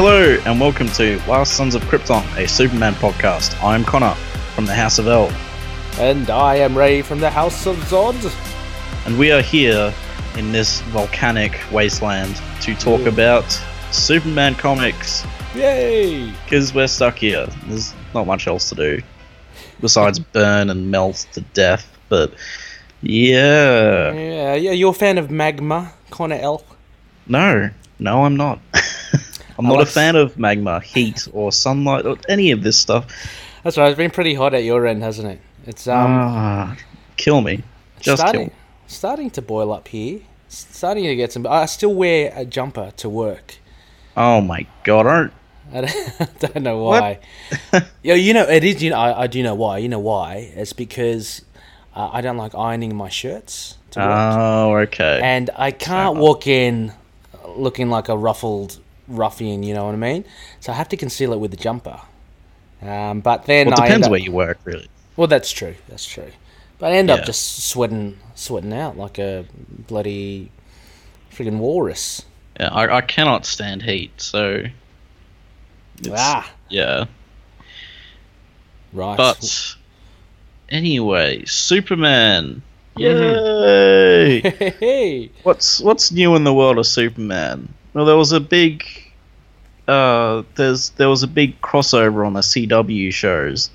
Hello and welcome to Last Sons of Krypton, a Superman podcast. I'm Connor from the House of El. And I am Ray from the House of Zod. and we are here in this volcanic wasteland to talk Ooh. about Superman comics Yay! because we're stuck here. There's not much else to do besides burn and melt to death. But yeah, Yeah, yeah, you're a fan of Magma, Connor L. no, no, I'm not. I'm not a fan of magma, heat, or sunlight, or any of this stuff. That's right, it's been pretty hot at your end, hasn't it? It's um ah, kill me. Just starting kill. starting to boil up here. Starting to get some. I still wear a jumper to work. Oh my god, I don't. I don't, I don't know why. yeah, you know it is. You know, I, I do know why. You know why? It's because uh, I don't like ironing my shirts to work. Oh, okay. and I can't enough. walk in looking like a ruffled ruffian. You know what I mean? So I have to conceal it with a jumper. Um, but then well, it I depends up- where you work, really. Well, that's true. That's true. But I end Yeah. up just sweating, sweating out like a bloody friggin' walrus. Yeah, I, I cannot stand heat, so. Ah, Yeah, right. but anyway, Superman. Yay! hey, what's what's new in the world of Superman? Well, there was a big. Uh, there's there was a big crossover on the CW shows.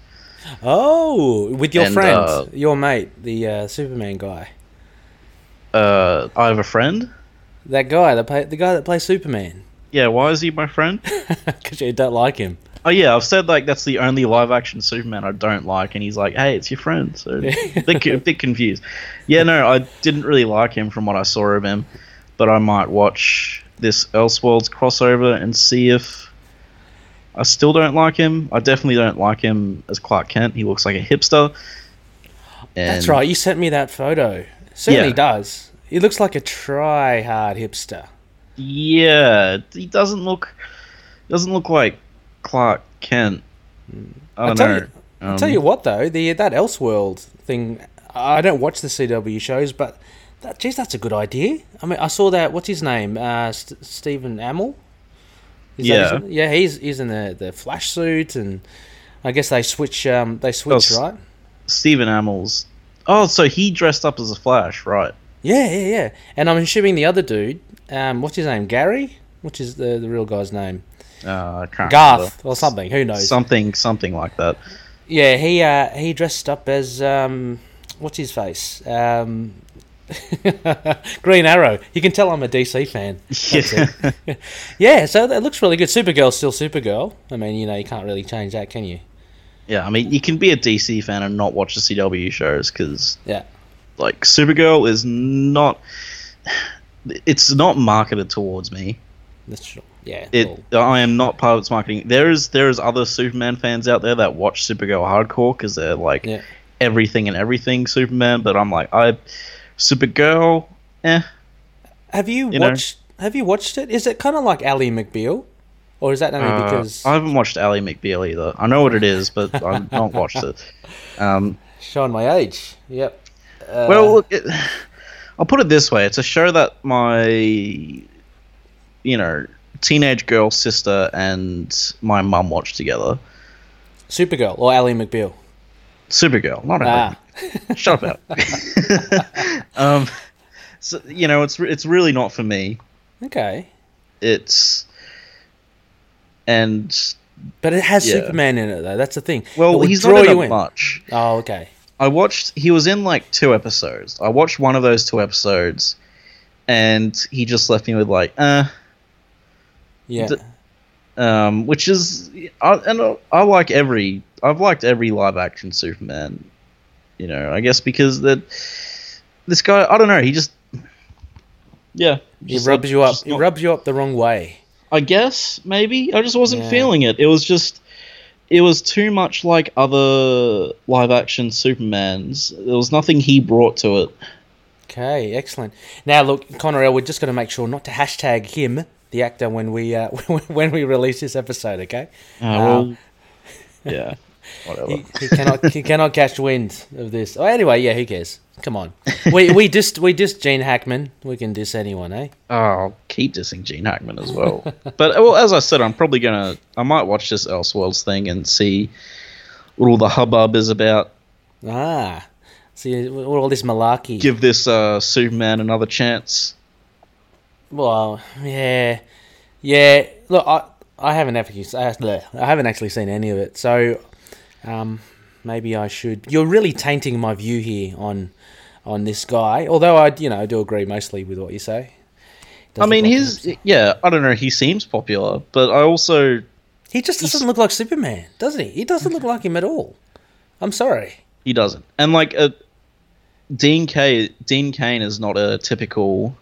oh, with your And, friend, uh, your mate, the uh, Superman guy, Uh, I have a friend. that guy, that play, the guy that plays Superman, Yeah, why is he my friend? because you don't like him. Oh yeah, I've said like that's the only live action Superman I don't like, and he's like, "Hey, it's your friend." So a bit, a bit confused. Yeah, no, I didn't really like him from what I saw of him, but I might watch this Elseworlds crossover and see if I still don't like him. I definitely don't like him as Clark Kent. He looks like a hipster. That's right. You sent me that photo. Certainly Yeah. does. He looks like a try-hard hipster. Yeah, he doesn't look doesn't look like Clark Kent. I I'll don't tell know. you- I'll Um, tell you what though, the that Elseworld thing. I don't watch the CW shows, but that, geez, that's a good idea. I mean, I saw that. What's his name? Uh, St- Stephen Amell. Is Yeah. his- yeah. He's he's in the, the Flash suit, and I guess they switch. Um, they switch, s- right? Stephen Amell's. Oh, so he dressed up as a Flash, right? Yeah, yeah, yeah. And I'm assuming the other dude. Um, what's his name? Gary. Which is the the real guy's name? Uh, I can't Garth remember. or something. Who knows? Something, something like that. Yeah, he uh, he dressed up as um, what's his face? Um, Green Arrow. You can tell I'm a DC fan. That's yeah, so that looks really good. Supergirl's still Supergirl. I mean, you know, you can't really change that, can you? Yeah, I mean, you can be a DC fan and not watch the CW shows because, Yeah. like, Supergirl is not. It's not marketed towards me. That's true. Yeah. It. well, I am not part of its marketing. There is there is other Superman fans out there that watch Supergirl hardcore because they're like yeah. everything and everything Superman. But I'm like, I Supergirl, eh. Have you, You know- watched? Have you watched it? Is it kind of like Ally McBeal, or is that only Uh, because I haven't watched Ally McBeal either. I know what it is, but I've not watched it. Um, showing my age? Yep. Uh, well, look, it, I'll put it this way: it's a show that my, you know, teenage girl sister and my mum watched together. Supergirl or Ally McBeal. Supergirl, not Ah. Shut up. um, so you know, it's it's really not for me. Okay. It's and But it has Yeah. Superman in it though. That's the thing. well, he's not in it much. Oh, okay. I watched. He was in like two episodes. I watched one of those two episodes, and he just left me with like, uh, Yeah. D- um, which is, I, and I, I like every. I've liked every live action Superman. You know, I guess because that this guy, I don't know, he just, yeah, He just rubs not- you up. He not- rubs you up the wrong way. I guess maybe I just wasn't Yeah. feeling it. It was just it was too much like other live action Supermans. There was nothing he brought to it. Okay, excellent. Now, look, Connor L, we're just going to make sure not to hashtag him, the actor, when we uh, when we release this episode. Okay. Uh, well, yeah, whatever. He, he cannot he cannot catch wind of this. Oh, anyway, yeah, who cares? Come on, we we just we just Gene Hackman. We can diss anyone, eh? oh I'll keep dissing Gene Hackman as well. but well, as I said, I'm probably gonna I might watch this Elseworlds thing and see what all the hubbub is about. Ah, see what all this malarkey. Give this uh, Superman another chance. Well, yeah, yeah. Look, I I haven't actually I haven't actually seen any of it, so um, maybe I should. You're really tainting my view here on on this guy. Although I, you know, I do agree mostly with what you say. Does I mean, like his yeah. I don't know. He seems popular, but I also he just doesn't look like Superman, doesn't he? He doesn't look like him at all. I'm sorry. He doesn't. And like a uh, Dean K. Dean Cain is not a typical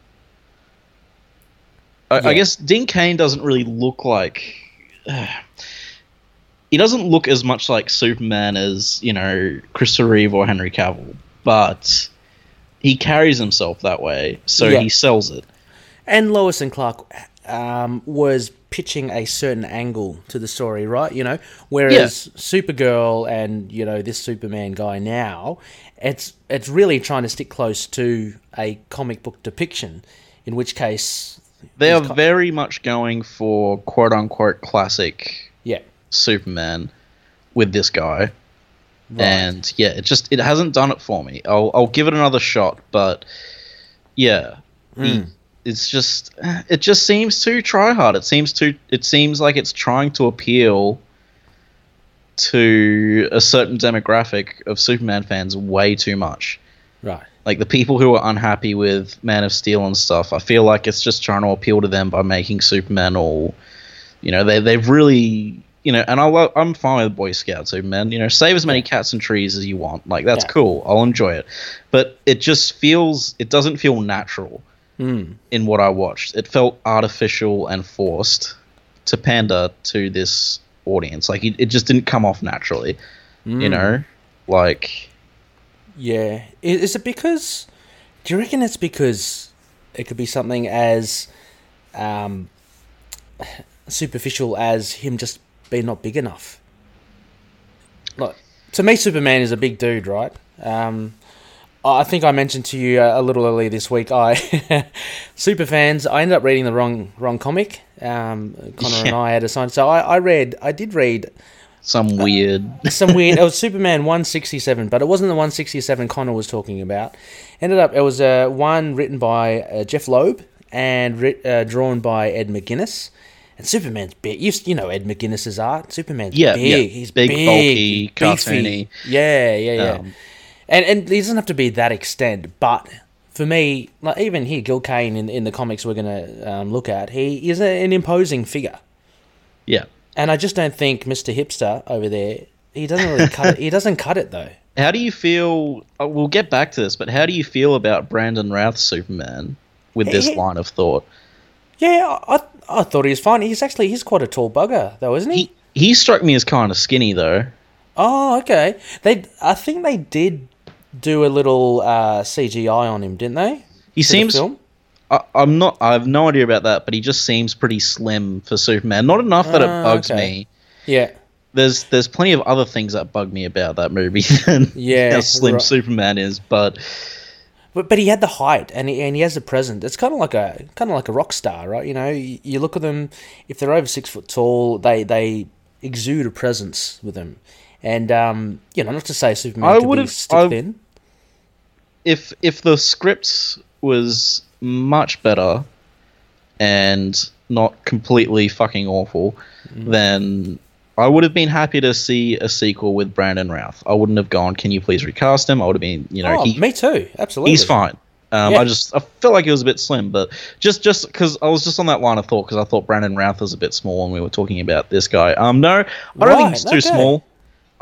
I, yeah. I guess Dean Cain doesn't really look like. Uh, he doesn't look as much like Superman as you know Christopher Reeve or Henry Cavill, but he carries himself that way, so yeah. he sells it. And Lois and Clark um, was pitching a certain angle to the story, right? You know, whereas yeah. Supergirl and you know this Superman guy now, it's it's really trying to stick close to a comic book depiction. In which case, they are very much going for quote unquote classic Superman with this guy. Right. And yeah, it just it hasn't done it for me. I'll I'll give it another shot, but yeah, mm. he, it's just it just seems too try hard. It seems too it seems like it's trying to appeal to a certain demographic of Superman fans way too much. Right like the people who are unhappy with Man of Steel and stuff, I feel like it's just trying to appeal to them by making Superman all, you know, they they've really, you know, and I love, I'm fine with Boy Scout man, you know, save as many cats and trees as you want, like that's yeah. cool, I'll enjoy it, but it just feels, it doesn't feel natural mm. in what I watched. It felt artificial and forced to pander to this audience, like it, it just didn't come off naturally, mm. you hmm. know, like yeah. Is it because. Do you reckon it's because it could be something as um, superficial as him just being not big enough? Like, to me, Superman is a big dude, right? Um, I think I mentioned to you a little earlier this week. I super fans. I ended up reading the wrong wrong comic. Um, Connor yeah. and I had assigned. So I, I read. I did read some weird. some weird. It was Superman 167, but it wasn't the 167 Connor was talking about. Ended up, it was uh, one written by uh, Jeph Loeb and uh, drawn by Ed McGuinness. And Superman's big. You, you know Ed McGuinness's art. Superman's yeah, big. Yeah. He's big, big bulky, cartoony. Yeah, yeah, yeah. Um, and and he doesn't have to be that extent, but for me, like even here, Gil Kane in in the comics we're gonna um, look at, he is a, an imposing figure. Yeah. And I just don't think Mr. Hipster over there, he doesn't really cut it. He doesn't cut it though. How do you feel? Uh, we'll get back to this, but how do you feel about Brandon Routh's Superman with this he, line of thought? Yeah, I, I thought he was fine. He's actually he's quite a tall bugger though, isn't he? He, he struck me as kind of skinny though. Oh, okay. They, I think they did do a little uh, CGI on him, didn't they? He seems. I, am not. I have no idea about that, but he just seems pretty slim for Superman. Not enough that it ah, bugs okay. me. Yeah. There's there's plenty of other things that bug me about that movie than yeah, how slim right. Superman is, but. But, but he had the height and he, and he has the presence. It's kind of like a kind of like a rock star, right? You know, you, you look at them if they're over six foot tall, they they exude a presence with them, and um, you know, not to say Superman I would have stick thin. If if the script was much better and not completely fucking awful, mm. then I would have been happy to see a sequel with Brandon Routh. I wouldn't have gone, can you please recast him? I would have been, you know, oh, he, me too, absolutely. He's fine. Um, yeah. I just I felt like it was a bit slim, but just just because I was just on that line of thought because I thought Brandon Routh was a bit small when we were talking about this guy. Um, no, I don't right, think he's too okay. small.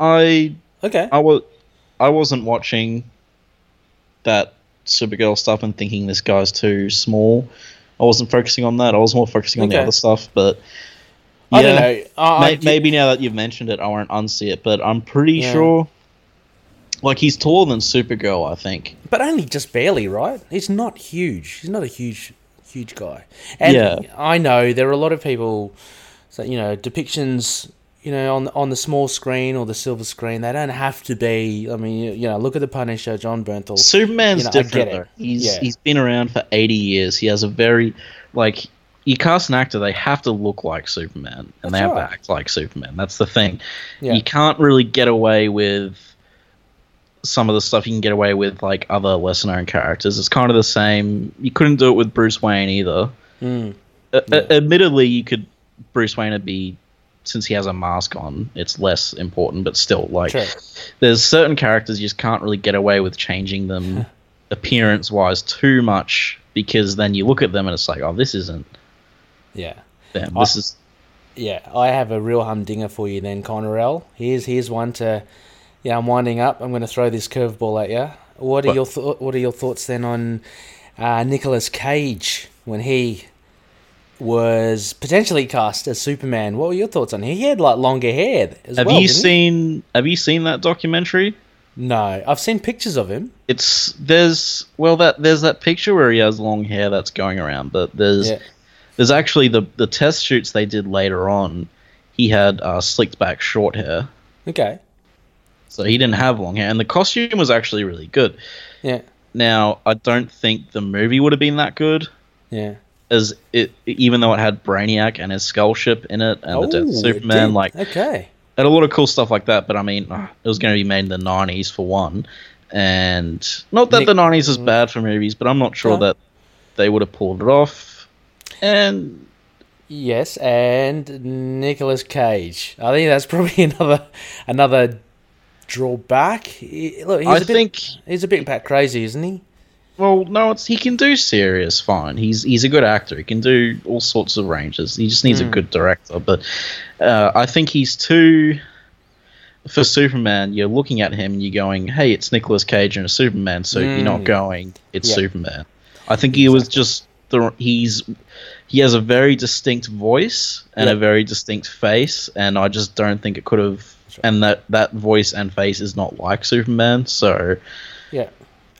I okay. I was I wasn't watching that Supergirl stuff and thinking this guy's too small. I wasn't focusing on that. I was more focusing on okay. the other stuff. But yeah, I don't know. Uh, may, maybe now that you've mentioned it, I won't unsee it. But I'm pretty yeah. sure. Like he's taller than Supergirl, I think. But only just barely, right? He's not huge. He's not a huge, huge guy. And yeah. I know there are a lot of people. So you know, depictions you know, on on the small screen or the silver screen, they don't have to be. I mean, you know, look at the Punisher, Jon Bernthal. Superman's you know, different. Though. He's yeah. he's been around for eighty years. He has a very like you cast an actor, they have to look like Superman, and they have right. to act like Superman. That's the thing. Yeah. You can't really get away with some of the stuff you can get away with like other lesser known characters. It's kind of the same. You couldn't do it with Bruce Wayne either. Mm. A- admittedly, you could Bruce Wayne would be since he has a mask on. It's less important, but still, like True. there's certain characters you just can't really get away with changing them appearance wise too much because then you look at them and it's like, oh, this isn't Yeah. I- This is Yeah, I have a real humdinger for you then, Connorell. Here's here's one to. Yeah, I'm winding up. I'm going to throw this curveball at you. What are What? your th- What are your thoughts then on uh, Nicolas Cage when he was potentially cast as Superman? What were your thoughts on him? He had like longer hair as Have well. you didn't he? seen Have you seen that documentary? No, I've seen pictures of him. It's there's well that there's that picture where he has long hair that's going around, but there's Yeah. There's actually the the test shoots they did later on. He had uh, slicked back short hair, Okay. so he didn't have long hair, and the costume was actually really good. Yeah. Now I don't think the movie would have been that good Yeah. as it even though it had Brainiac and his skull ship in it and the Death Oh, Superman, like okay. had a lot of cool stuff like that, but I mean, uh, it was going to be made in the '90s for one, and not that Nick- the '90s is bad for movies, but I'm not sure No. that they would have pulled it off. And Yes, and Nicolas Cage. I think that's probably another another drawback. He- Look, he's I a bit, think, he's a bit bat crazy, isn't he? well, no, it's he can do serious fine. He's he's a good actor. He can do all sorts of ranges. He just needs a Mm. good director. But uh, I think he's too. For Superman, you're looking at him and you're going, "Hey, it's Nicolas Cage in a Superman suit." You're not Mm. going, "It's Yeah. Superman." I think he was just the he's he has a very distinct voice and Yeah. a very distinct face, and I just don't think it could have. And that that voice and face is not like Superman, so Yeah.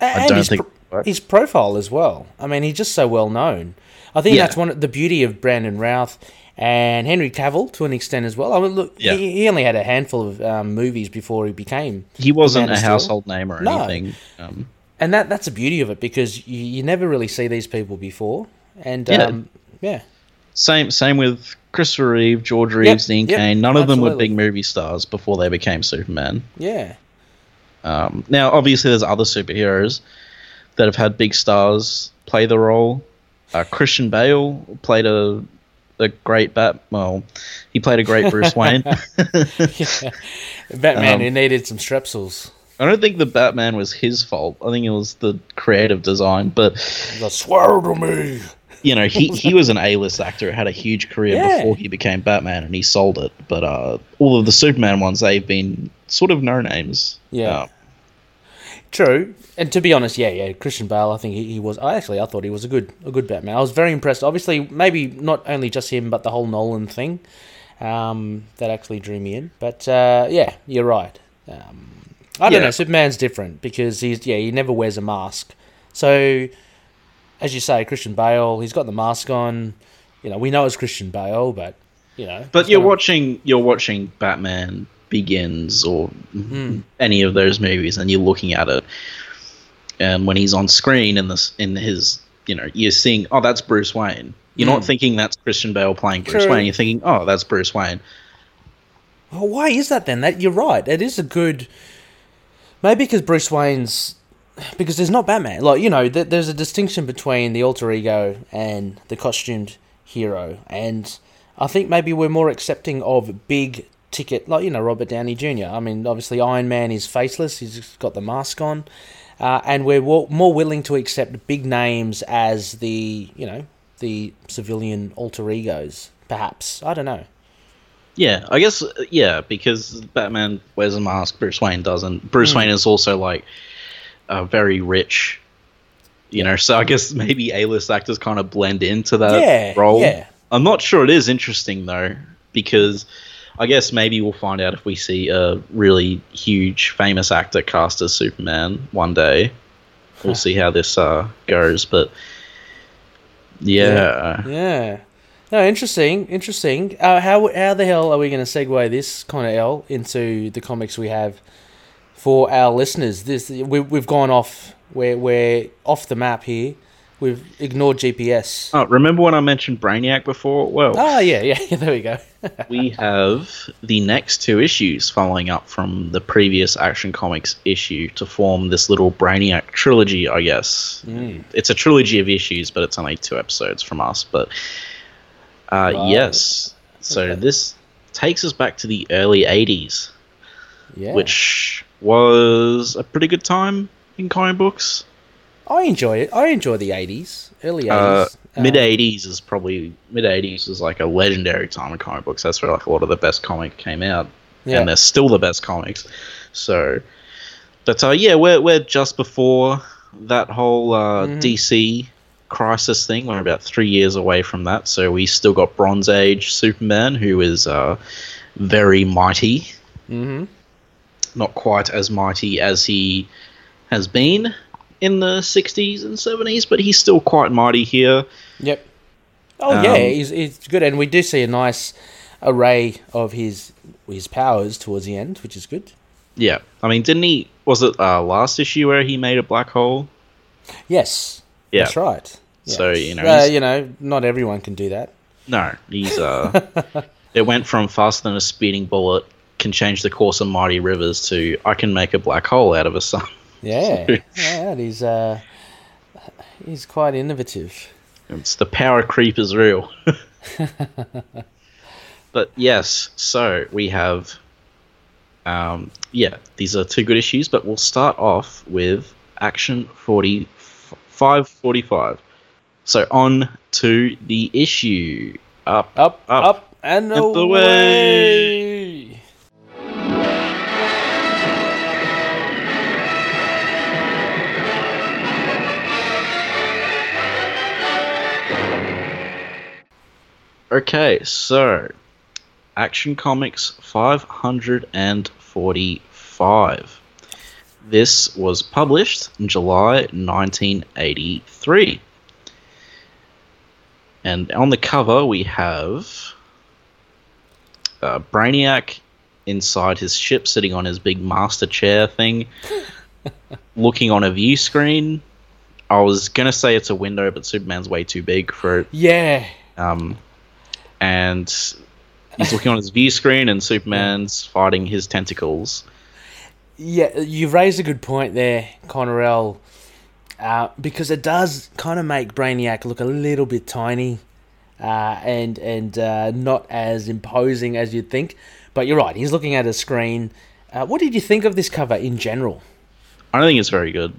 I don't think. pro- his profile as well. I mean, he's just so well known. I think Yeah. that's one of the beauty of Brandon Routh and Henry Cavill to an extent as well. I mean, look, Yeah. he, he only had a handful of um, movies before he became he wasn't a household name or No. anything. Um, and that that's the beauty of it because you, you never really see these people before and Yeah. um, yeah Same same with Christopher Reeve, George Reeves, Dean yep, Cain. None of them were big movie stars before they became Superman. yeah Um, now, obviously, there's other superheroes that have had big stars play the role. Uh, Christian Bale played a a great Bat. Well, he played a great Bruce Wayne. yeah. Batman Um, who needed some strepsils. I don't think the Batman was his fault. I think it was the creative design. But like, swear to me. you know, he, he was an A-list actor, had a huge career Yeah. before he became Batman, and he sold it. But uh, all of the Superman ones, they've been sort of no names. Yeah. Uh, True, and to be honest, yeah, yeah, Christian Bale. I think he, he was. I actually, I thought he was a good, a good Batman. I was very impressed. Obviously, maybe not only just him, but the whole Nolan thing um, that actually drew me in. But uh, yeah, you're right. Um, I don't Yeah. know. Superman's different because he's yeah, he never wears a mask. So, as you say, Christian Bale, he's got the mask on. You know, we know it's Christian Bale, but you know, But you're gonna- watching you're watching Batman Begins or Hmm. any of those movies, and you're looking at it, and when he's on screen in this in his you know you're seeing oh that's Bruce Wayne. You're not Hmm. thinking that's Christian Bale playing Bruce True. Wayne. You're thinking oh that's Bruce Wayne. Well, why is that then? That you're right. It is a good. Maybe because Bruce Wayne's because there's not Batman. Like you know, th- there's a distinction between the alter ego and the costumed hero, and I think maybe we're more accepting of big ticket, like you know Robert Downey Jr. I mean, obviously Iron Man is faceless; he's got the mask on, uh, and we're wa- more willing to accept big names as the you know the civilian alter egos. Perhaps I don't know. Yeah, I guess uh, yeah because Batman wears a mask, Bruce Wayne doesn't. Bruce Hmm. Wayne is also like a very rich. You know, so I guess maybe A-list actors kind of blend into that yeah, role. yeah. I'm not sure it is interesting though, because I guess maybe we'll find out if we see a really huge, famous actor cast as Superman one day. We'll see how this uh, goes, but yeah, Yeah. No, interesting, interesting. Uh, how how the hell are we going to segue this kind of L into the comics we have for our listeners? This we we've gone off. We're we're off the map here. We've ignored GPS. Oh, remember when I mentioned Brainiac before? Well, Oh yeah, yeah. There we go. we have the next two issues following up from the previous Action Comics issue to form this little Brainiac trilogy, I guess. Mm. It's a trilogy of issues, but it's only two episodes from us. But uh, yes, so Okay. this takes us back to the early 80s, Yeah. which was a pretty good time in comic books. I enjoy it. I enjoy the eighties, early Uh, eighties. mid 80s is probably mid 80s is like a legendary time in comic books. That's where like a lot of the best comic came out, Yeah. and they're still the best comics. So, but uh, yeah, we're we're just before that whole uh, Mhm. DC crisis thing. We're about three years away from that. So we still got Bronze Age Superman, who is uh, very mighty. Mm-hmm. Not quite as mighty as he has been in the 60s and 70s, but he's still quite mighty here. Yep. Oh yeah, Um, he's, he's good, and we do see a nice array of his his powers towards the end, which is good. Yeah, I mean, didn't he? Was it uh, last issue where he made a black hole? Yes, Yeah. that's right. So, you know, uh, you know, not everyone can do that. No, he's uh, it went from faster than a speeding bullet, can change the course of mighty rivers to I can make a black hole out of a sun. Yeah, yeah, he's uh, he's quite innovative. It's the power creep is real. but yes, so we have, um, yeah, these are two good issues. But we'll start off with Action Forty Five Forty Five. So on to the issue. Up, Up, Up. up, and And away. Okay, so Action Comics 545. This was published in July 1983. And on the cover, we have uh, Brainiac inside his ship, sitting on his big master chair thing, looking on a view screen. I was going to say it's a window, but Superman's way too big for it. Yeah, Um, and he's looking on his view screen, and Superman's fighting his tentacles. Yeah, you've raised a good point there, Connorell, uh, because it does kind of make Brainiac look a little bit tiny uh, and and uh, not as imposing as you'd think. But you're right, he's looking at a screen. Uh, what did you think of this cover in general? I don't think it's very good.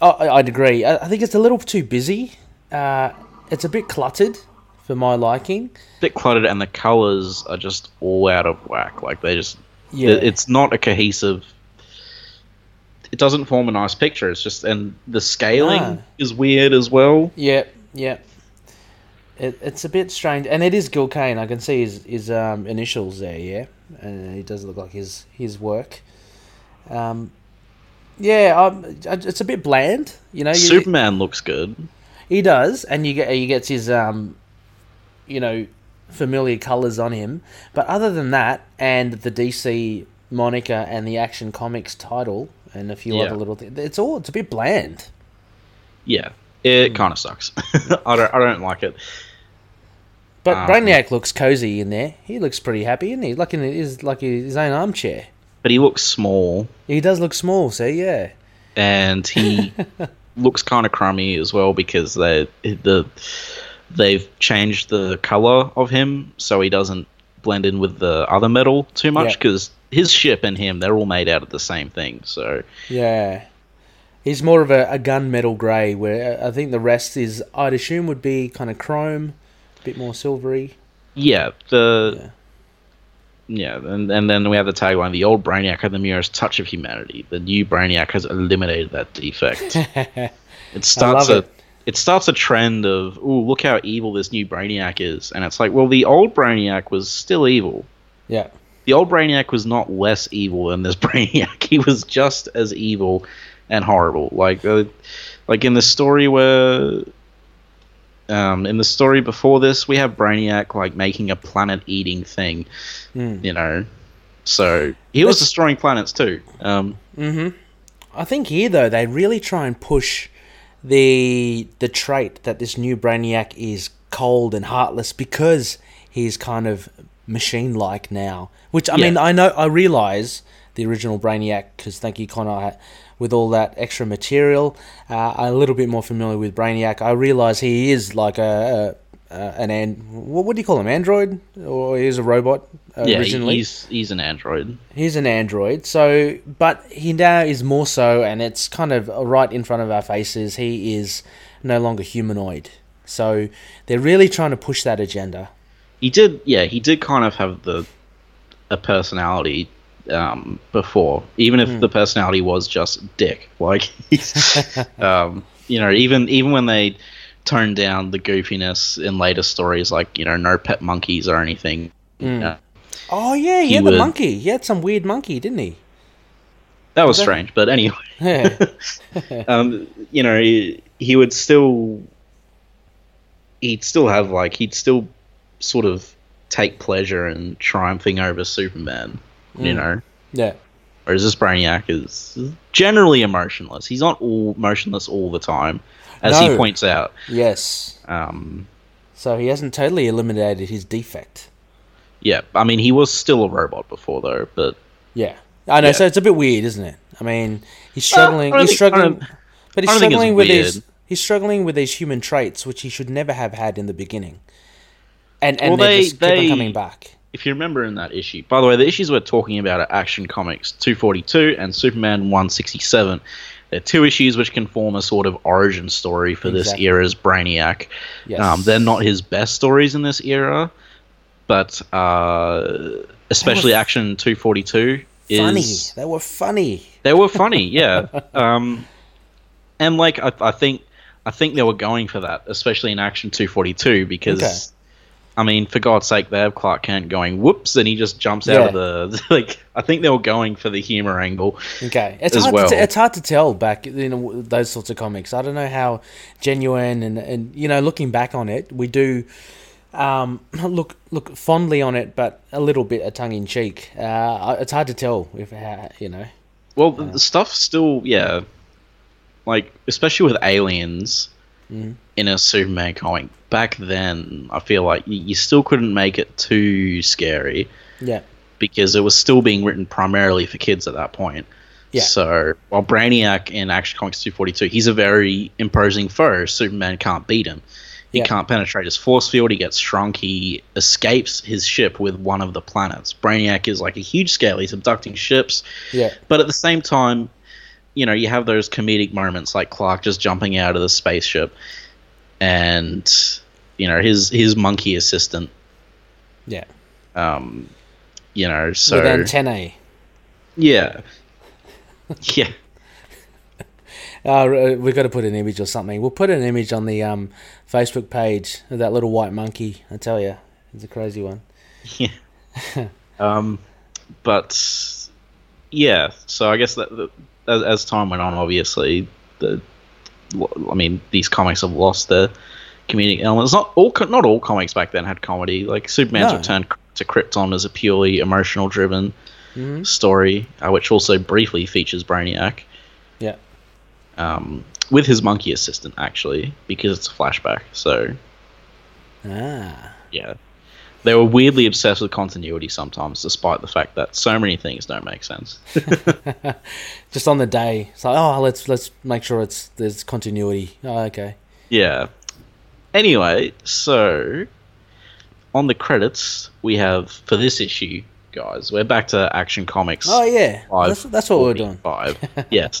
Oh, I- I'd agree. I I think it's a little too busy. Uh, it's a bit cluttered for my liking. A bit cluttered, and the colors are just all out of whack. Like they just, Yeah, it- it's not a cohesive. It doesn't form a nice picture. It's just, and the scaling No. is weird as well. Yeah, yeah. It, it's a bit strange, and it is Gil Kane. I can see his his um, initials there. Yeah, and it does look like his his work. Um, yeah, um, it's a bit bland. You know, you, Superman looks good. he does, and you get he gets his um, you know, familiar colors on him. But other than that, and the DC moniker and the Action Comics title and a few Yeah. other little things, it's all it's a bit bland. Yeah, it Hmm. kind of sucks. I don't, I don't like it. But Um, Brainiac looks cozy in there. He looks pretty happy, isn't he? Like in his like his own armchair. But he looks small. He does look small, so yeah. and he looks kind of crummy as well because they the they've changed the color of him so he doesn't blend in with the other metal too much because his ship and him they're all made out of the same thing so Yeah. He's more of a, a gunmetal grey, where uh, I think the rest is, I'd assume, would be kind of chrome, a bit more silvery. yeah the yeah, and, and then we have the tagline the old brainiac had the merest touch of humanity the new brainiac has eliminated that defect it starts a it. starts a trend of oh look how evil this new brainiac is and it's like well the old brainiac was still evil yeah. The old brainiac was not less evil than this brainiac. He was just as evil and horrible. Like uh, like in the story where um, in the story before this we have brainiac like making a planet eating thing Mm. you know? So he was That's- destroying planets too. Um, hmm I think here, though, they really try and push the the trait that this new Brainiac is cold and heartless because he's kind of machine like now. Which I Yeah. mean, I know I realize the original Brainiac because thank you Connor with all that extra material. Uh, I'm a little bit more familiar with Brainiac. I realize he is like a. a uh, an and what, what do you call him? Android or he's a robot uh, yeah, originally? he's he's an android. He's an android, so but he now is more so, and it's kind of right in front of our faces. He is no longer humanoid, so they're really trying to push that agenda. He did, yeah, he did kind of have the a personality um, before, even if the personality was just dick. Like, um, you know, even even when they toned down the goofiness in later stories, like you know, no pet monkeys or anything. uh, Oh yeah, he, He had the monkey. He had some weird monkey, didn't he? that was that- strange, but anyway. Um, you know, he, he would still, he'd still have like he'd still sort of take pleasure in triumphing over Superman. You Mm. know, yeah, whereas this Brainiac is generally emotionless. He's not all motionless all the time, as he points out. yes. Um, So he hasn't totally eliminated his defect. yeah, I mean, he was still a robot before though, but Yeah, I know. Yeah. So it's a bit weird, isn't it? I mean, he's struggling. I he's think- struggling, but he's I don't think it's struggling with weird. He's struggling with these human traits, which he should never have had in the beginning. And and Well, they, they- keep on coming back. if you remember in that issue, by the way, the issues we're talking about are Action Comics 242 and Superman 167. They're two issues which can form a sort of origin story for this era's Brainiac. Yes. Um, they're not his best stories in this era, but uh, especially f- Action 242 funny. is They were funny. they were funny, yeah. Um, and like I, I think I think they were going for that, especially in Action 242, because. I mean, for God's sake, they have Clark Kent going whoops, and he just jumps out of the like. I think they were going for the humor angle. Okay, it's as hard. well. To t- it's hard to tell back you know those sorts of comics. I don't know how genuine and and you know looking back on it, we do um, look look fondly on it, but a little bit a tongue in cheek. Uh, it's hard to tell if how, you know. Well, the stuff still, yeah, like especially with aliens Mhm. in a Superman comic back then. I feel like you, you still couldn't make it too scary. Yeah, because it was still being written primarily for kids at that point. Yeah. So while Brainiac in Action Comics 242, he's a very imposing foe. Superman can't beat him. He Yeah. can't penetrate his force field. He gets shrunk. He escapes his ship with one of the planets. Brainiac is like a huge scale. He's abducting ships, yeah, but at the same time, you know, you have those comedic moments like Clark just jumping out of the spaceship, and you know his his monkey assistant. yeah. Um, you know, so With antennae. yeah. Yeah. Uh, we've got to put an image or something. We'll put an image on the um, Facebook page of that little white monkey. I tell you, it's a crazy one. Yeah. um, but yeah, so I guess that, that as, as time went on, obviously, the I mean, these comics have lost their comedic elements. Not all, not all comics back then had comedy. Like Superman's No. return to Krypton is a purely emotional driven Mhm. story, uh, which also briefly features Brainiac. Yeah. Um, with his monkey assistant, actually, because it's a flashback. So Ah. yeah. They were weirdly obsessed with continuity sometimes, despite the fact that so many things don't make sense. Just on the day, it's like, oh, let's let's make sure it's there's continuity. Oh, okay. yeah. Anyway, so on the credits, we have for this issue, guys, we're back to Action Comics. Oh yeah, that's that's what we're doing. Five. yes.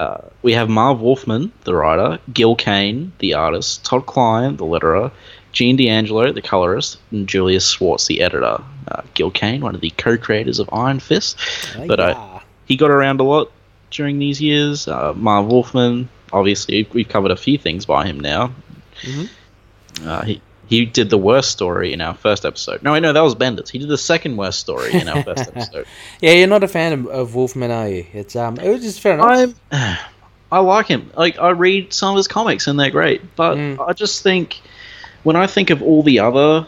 Uh, we have Marv Wolfman, the writer, Gil Kane, the artist, Todd Klein, the letterer, Gene D'Angelo, the colorist, and Julius Schwartz, the editor. Uh, Gil Kane, one of the co-creators of Iron Fist, but uh, he got around a lot during these years. Uh, Marv Wolfman, obviously, we've covered a few things by him now. Mhm. Uh, he he did the worst story in our first episode. No, I know that was Bendis. He did the second worst story in our first episode. yeah, you're not a fan of, of Wolfman, are you? It's um, it was just fair enough. I'm, I like him. Like I read some of his comics and they're great, but Mm. I just think when I think of all the other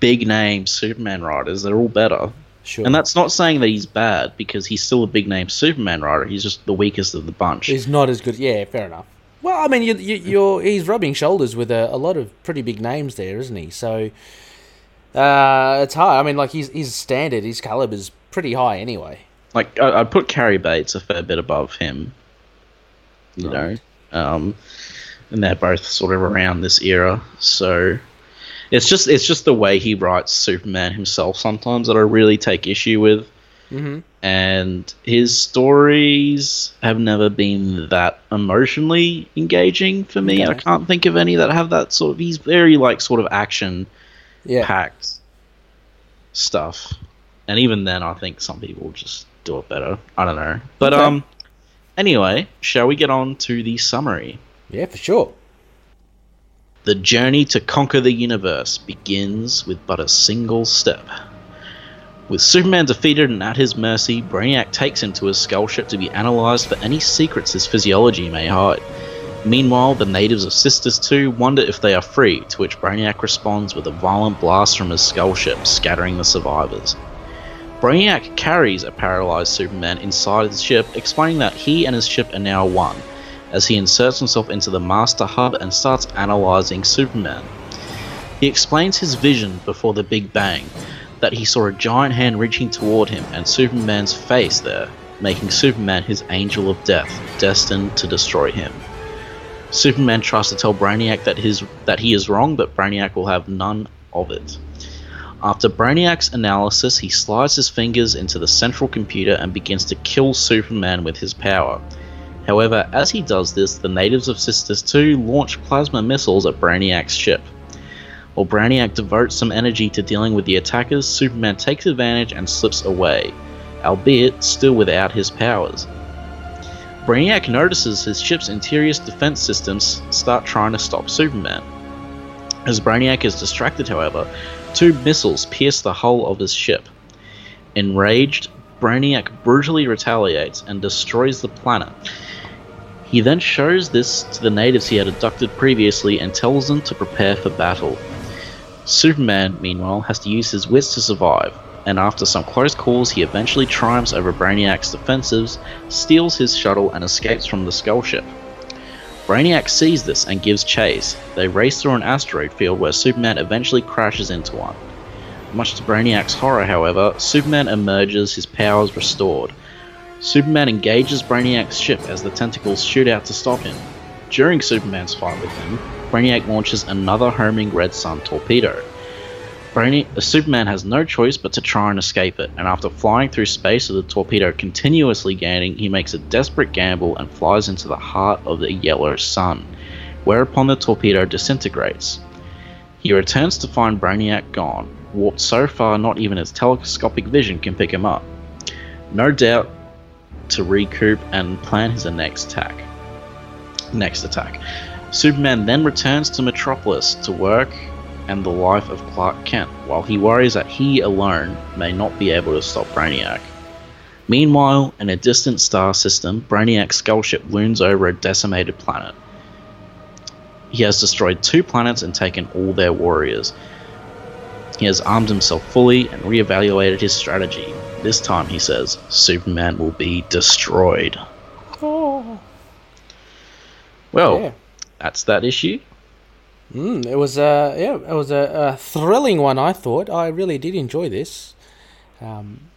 big name Superman writers, they're all better. sure. And that's not saying that he's bad because he's still a big name Superman writer. He's just the weakest of the bunch. He's not as good. Yeah, fair enough. Well, I mean, you, you, you're he's rubbing shoulders with a, a lot of pretty big names there, isn't he? So uh, it's hard. I mean, like his his standard, his caliber is pretty high anyway. Like I, I'd put Cary Bates a fair bit above him. You Right. know, um, and they're both sort of around this era, so it's just it's just the way he writes Superman himself sometimes that I really take issue with. Mm-hmm. and his stories have never been that emotionally engaging for me. I can't think of any that have that sort of. He's very like sort of action Yeah. packed stuff, and even then, I think some people just do it better. I don't know, but Okay. um, anyway, shall we get on to the summary? Yeah, for sure. The journey to conquer the universe begins with but a single step. With Superman defeated and at his mercy, Brainiac takes him to his skull ship to be analysed for any secrets his physiology may hide. Meanwhile, the natives of Sisters 2 wonder if they are free, to which Brainiac responds with a violent blast from his skull ship, scattering the survivors. Brainiac carries a paralyzed Superman inside his ship, explaining that he and his ship are now one, as he inserts himself into the master hub and starts analyzing Superman. He explains his vision before the Big Bang, that he saw a giant hand reaching toward him and Superman's face there, making Superman his angel of death, destined to destroy him. Superman tries to tell Brainiac that his that he is wrong, but Brainiac will have none of it. After Brainiac's analysis, he slides his fingers into the central computer and begins to kill Superman with his power. However, as he does this, the natives of Sisters 2 launch plasma missiles at Brainiac's ship. While Brainiac devotes some energy to dealing with the attackers, Superman takes advantage and slips away, albeit still without his powers. Brainiac notices his ship's interior defense systems start trying to stop Superman. As Brainiac is distracted, however, two missiles pierce the hull of his ship. Enraged, Brainiac brutally retaliates and destroys the planet. He then shows this to the natives he had abducted previously and tells them to prepare for battle. Superman, meanwhile, has to use his wits to survive, and after some close calls, he eventually triumphs over Brainiac's defensives, steals his shuttle, and escapes from the skull ship. Brainiac sees this and gives chase. They race through an asteroid field where Superman eventually crashes into one. Much to Brainiac's horror, however, Superman emerges, his powers restored. Superman engages Brainiac's ship as the tentacles shoot out to stop him. During Superman's fight with him, Brainiac launches another homing Red Sun torpedo. Braini- uh, Superman has no choice but to try and escape it, and after flying through space with the torpedo continuously gaining, he makes a desperate gamble and flies into the heart of the yellow sun, whereupon the torpedo disintegrates. He returns to find Brainiac gone, warped so far not even his telescopic vision can pick him up. No doubt to recoup and plan his next attack. Next attack. Superman then returns to Metropolis to work and the life of Clark Kent, while he worries that he alone may not be able to stop Brainiac. Meanwhile, in a distant star system, Brainiac's skull ship looms over a decimated planet. He has destroyed two planets and taken all their warriors. He has armed himself fully and reevaluated his strategy. This time, he says, Superman will be destroyed. Oh. Well, Yeah. That's that issue. Mm, it was a yeah, it was a, a thrilling one. I thought I really did enjoy this. Um,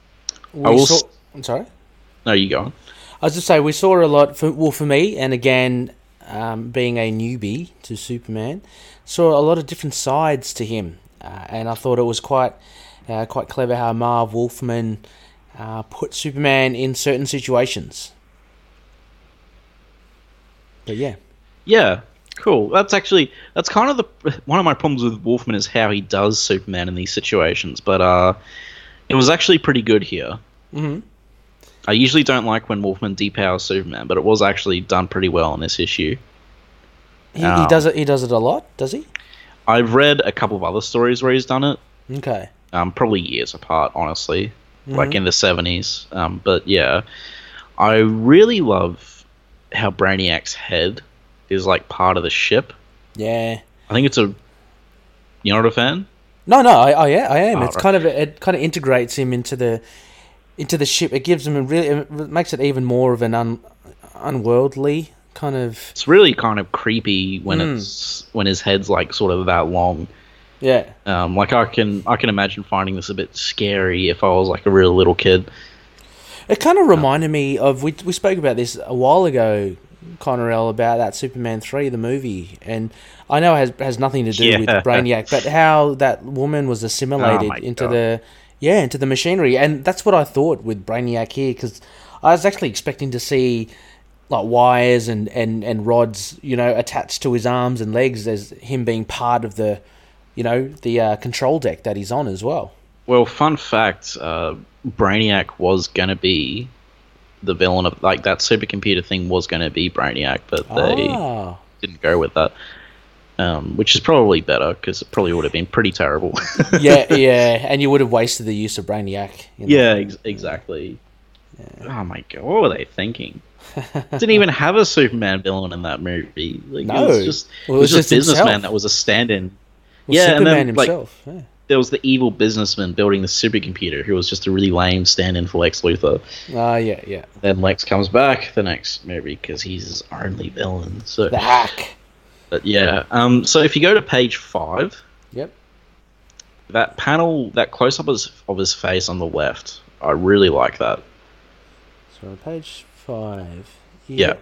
we I will saw, s- I'm sorry. No, you go on. I was just say we saw a lot for well for me, and again, um, being a newbie to Superman, saw a lot of different sides to him, uh, and I thought it was quite uh, quite clever how Marv Wolfman uh, put Superman in certain situations. But yeah, Yeah, cool. That's actually that's kind of the one of my problems with Wolfman is how he does Superman in these situations. But uh, it was actually pretty good here. hmm I usually don't like when Wolfman depowers Superman, but it was actually done pretty well in this issue. he, he Oh. does it. He does it a lot, does he? I've read a couple of other stories where he's done it, Okay. um, probably years apart, honestly, like Mhm. in the seventies. Um, but yeah, I really love how Brainiac's head is like part of the ship. Yeah. I think it's a. You're not a fan? No, no, I, I, I am. Oh, it's right. kind of it kind of integrates him into the into the ship. It gives him a really it makes it even more of an un, unworldly kind of It's really kind of creepy when Mm. it's when his head's like sort of that long. yeah. Um, like I can I can imagine finding this a bit scary if I was like a real little kid. It kind of reminded me of we we spoke about this a while ago, Connorell, about that Superman three, the movie, and I know it has has nothing to do with Brainiac, but how that woman was assimilated Oh into God. the yeah into the machinery, and that's what I thought with Brainiac here because I was actually expecting to see like wires and, and, and rods, you know, attached to his arms and legs as him being part of the, you know, the uh, control deck that he's on as well. Well, fun fact: uh, Brainiac was gonna be the villain of like that supercomputer thing was gonna be Brainiac, but they Ah, didn't go with that. Um, which is probably better because it probably would have been pretty terrible. yeah, yeah, and you would have wasted the use of Brainiac. you know. yeah, ex- exactly. Oh my god, what were they thinking? Didn't even have a Superman villain in that movie. Like, No. it was just Well, it was just businessman that was a stand-in. Well, yeah, and Superman then, like, himself. yeah. There was the evil businessman building the supercomputer who was just a really lame stand-in for Lex Luthor. Ah, yeah, yeah. Then Lex comes back the next movie because he's his only villain. So, The hack. but yeah. Um. So if you go to page five, Yep. that panel, that close-up of his, face on the left, I really like that. So page five. Yeah.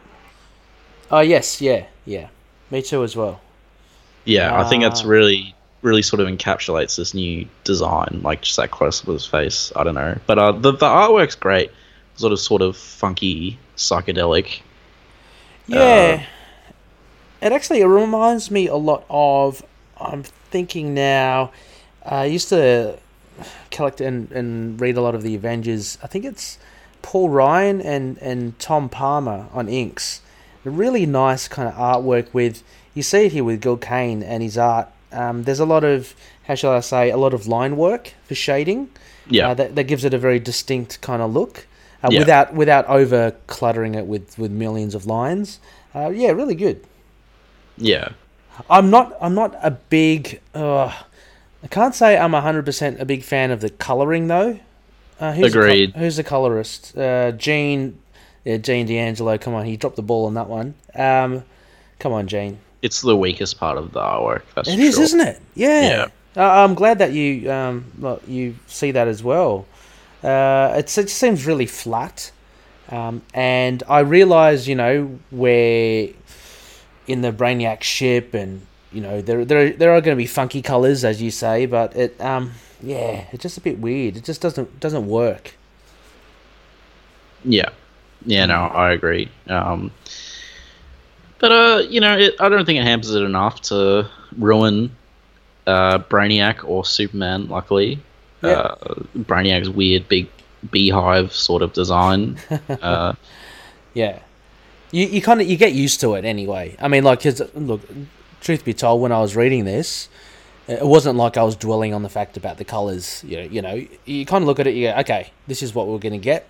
Oh yes, yeah, yeah. Me too as well. Yeah, I think that's Ah. really, really sort of encapsulates this new design, like just that close-up of his face. I don't know, but uh, the the artwork's great. Sort of, sort of funky, psychedelic. Yeah. it actually it reminds me a lot of. I'm thinking now. I used to collect and, and read a lot of the Avengers. I think it's Paul Ryan and, and Tom Palmer on inks. A really nice kind of artwork with. You see it here with Gil Kane and his art. Um, there's a lot of how shall I say a lot of line work for shading. Yeah, uh, that, that gives it a very distinct kind of look uh, Yeah. without without over cluttering it with, with millions of lines. Uh, yeah, really good. yeah. I'm not I'm not a big. Uh, I can't say I'm hundred percent a big fan of the coloring though. Uh, who's the Agreed. who's the colorist? Uh, Gene. Yeah, Gene D'Angelo. Come on, he dropped the ball on that one. Um, come on, Gene. It's the weakest part of the artwork. That's It is, sure. isn't it? Yeah. Uh, I'm glad that you um, well, you see that as well. Uh, it's, it seems really flat, um, and I realise you know where in the Brainiac ship, and you know there there there are going to be funky colours as you say, but it um yeah it's just a bit weird. It just doesn't doesn't work. Yeah, yeah. No, I agree. Um, but uh, you know, it, I don't think it hampers it enough to ruin uh, Brainiac or Superman. Luckily, Yeah. uh, Brainiac's weird big beehive sort of design. uh, Yeah, you you kind of you get used to it anyway. I mean, like, 'cause, look, truth be told, when I was reading this, it wasn't like I was dwelling on the fact about the colors. You know, you know, you kind of look at it, you go, okay, this is what we're going to get,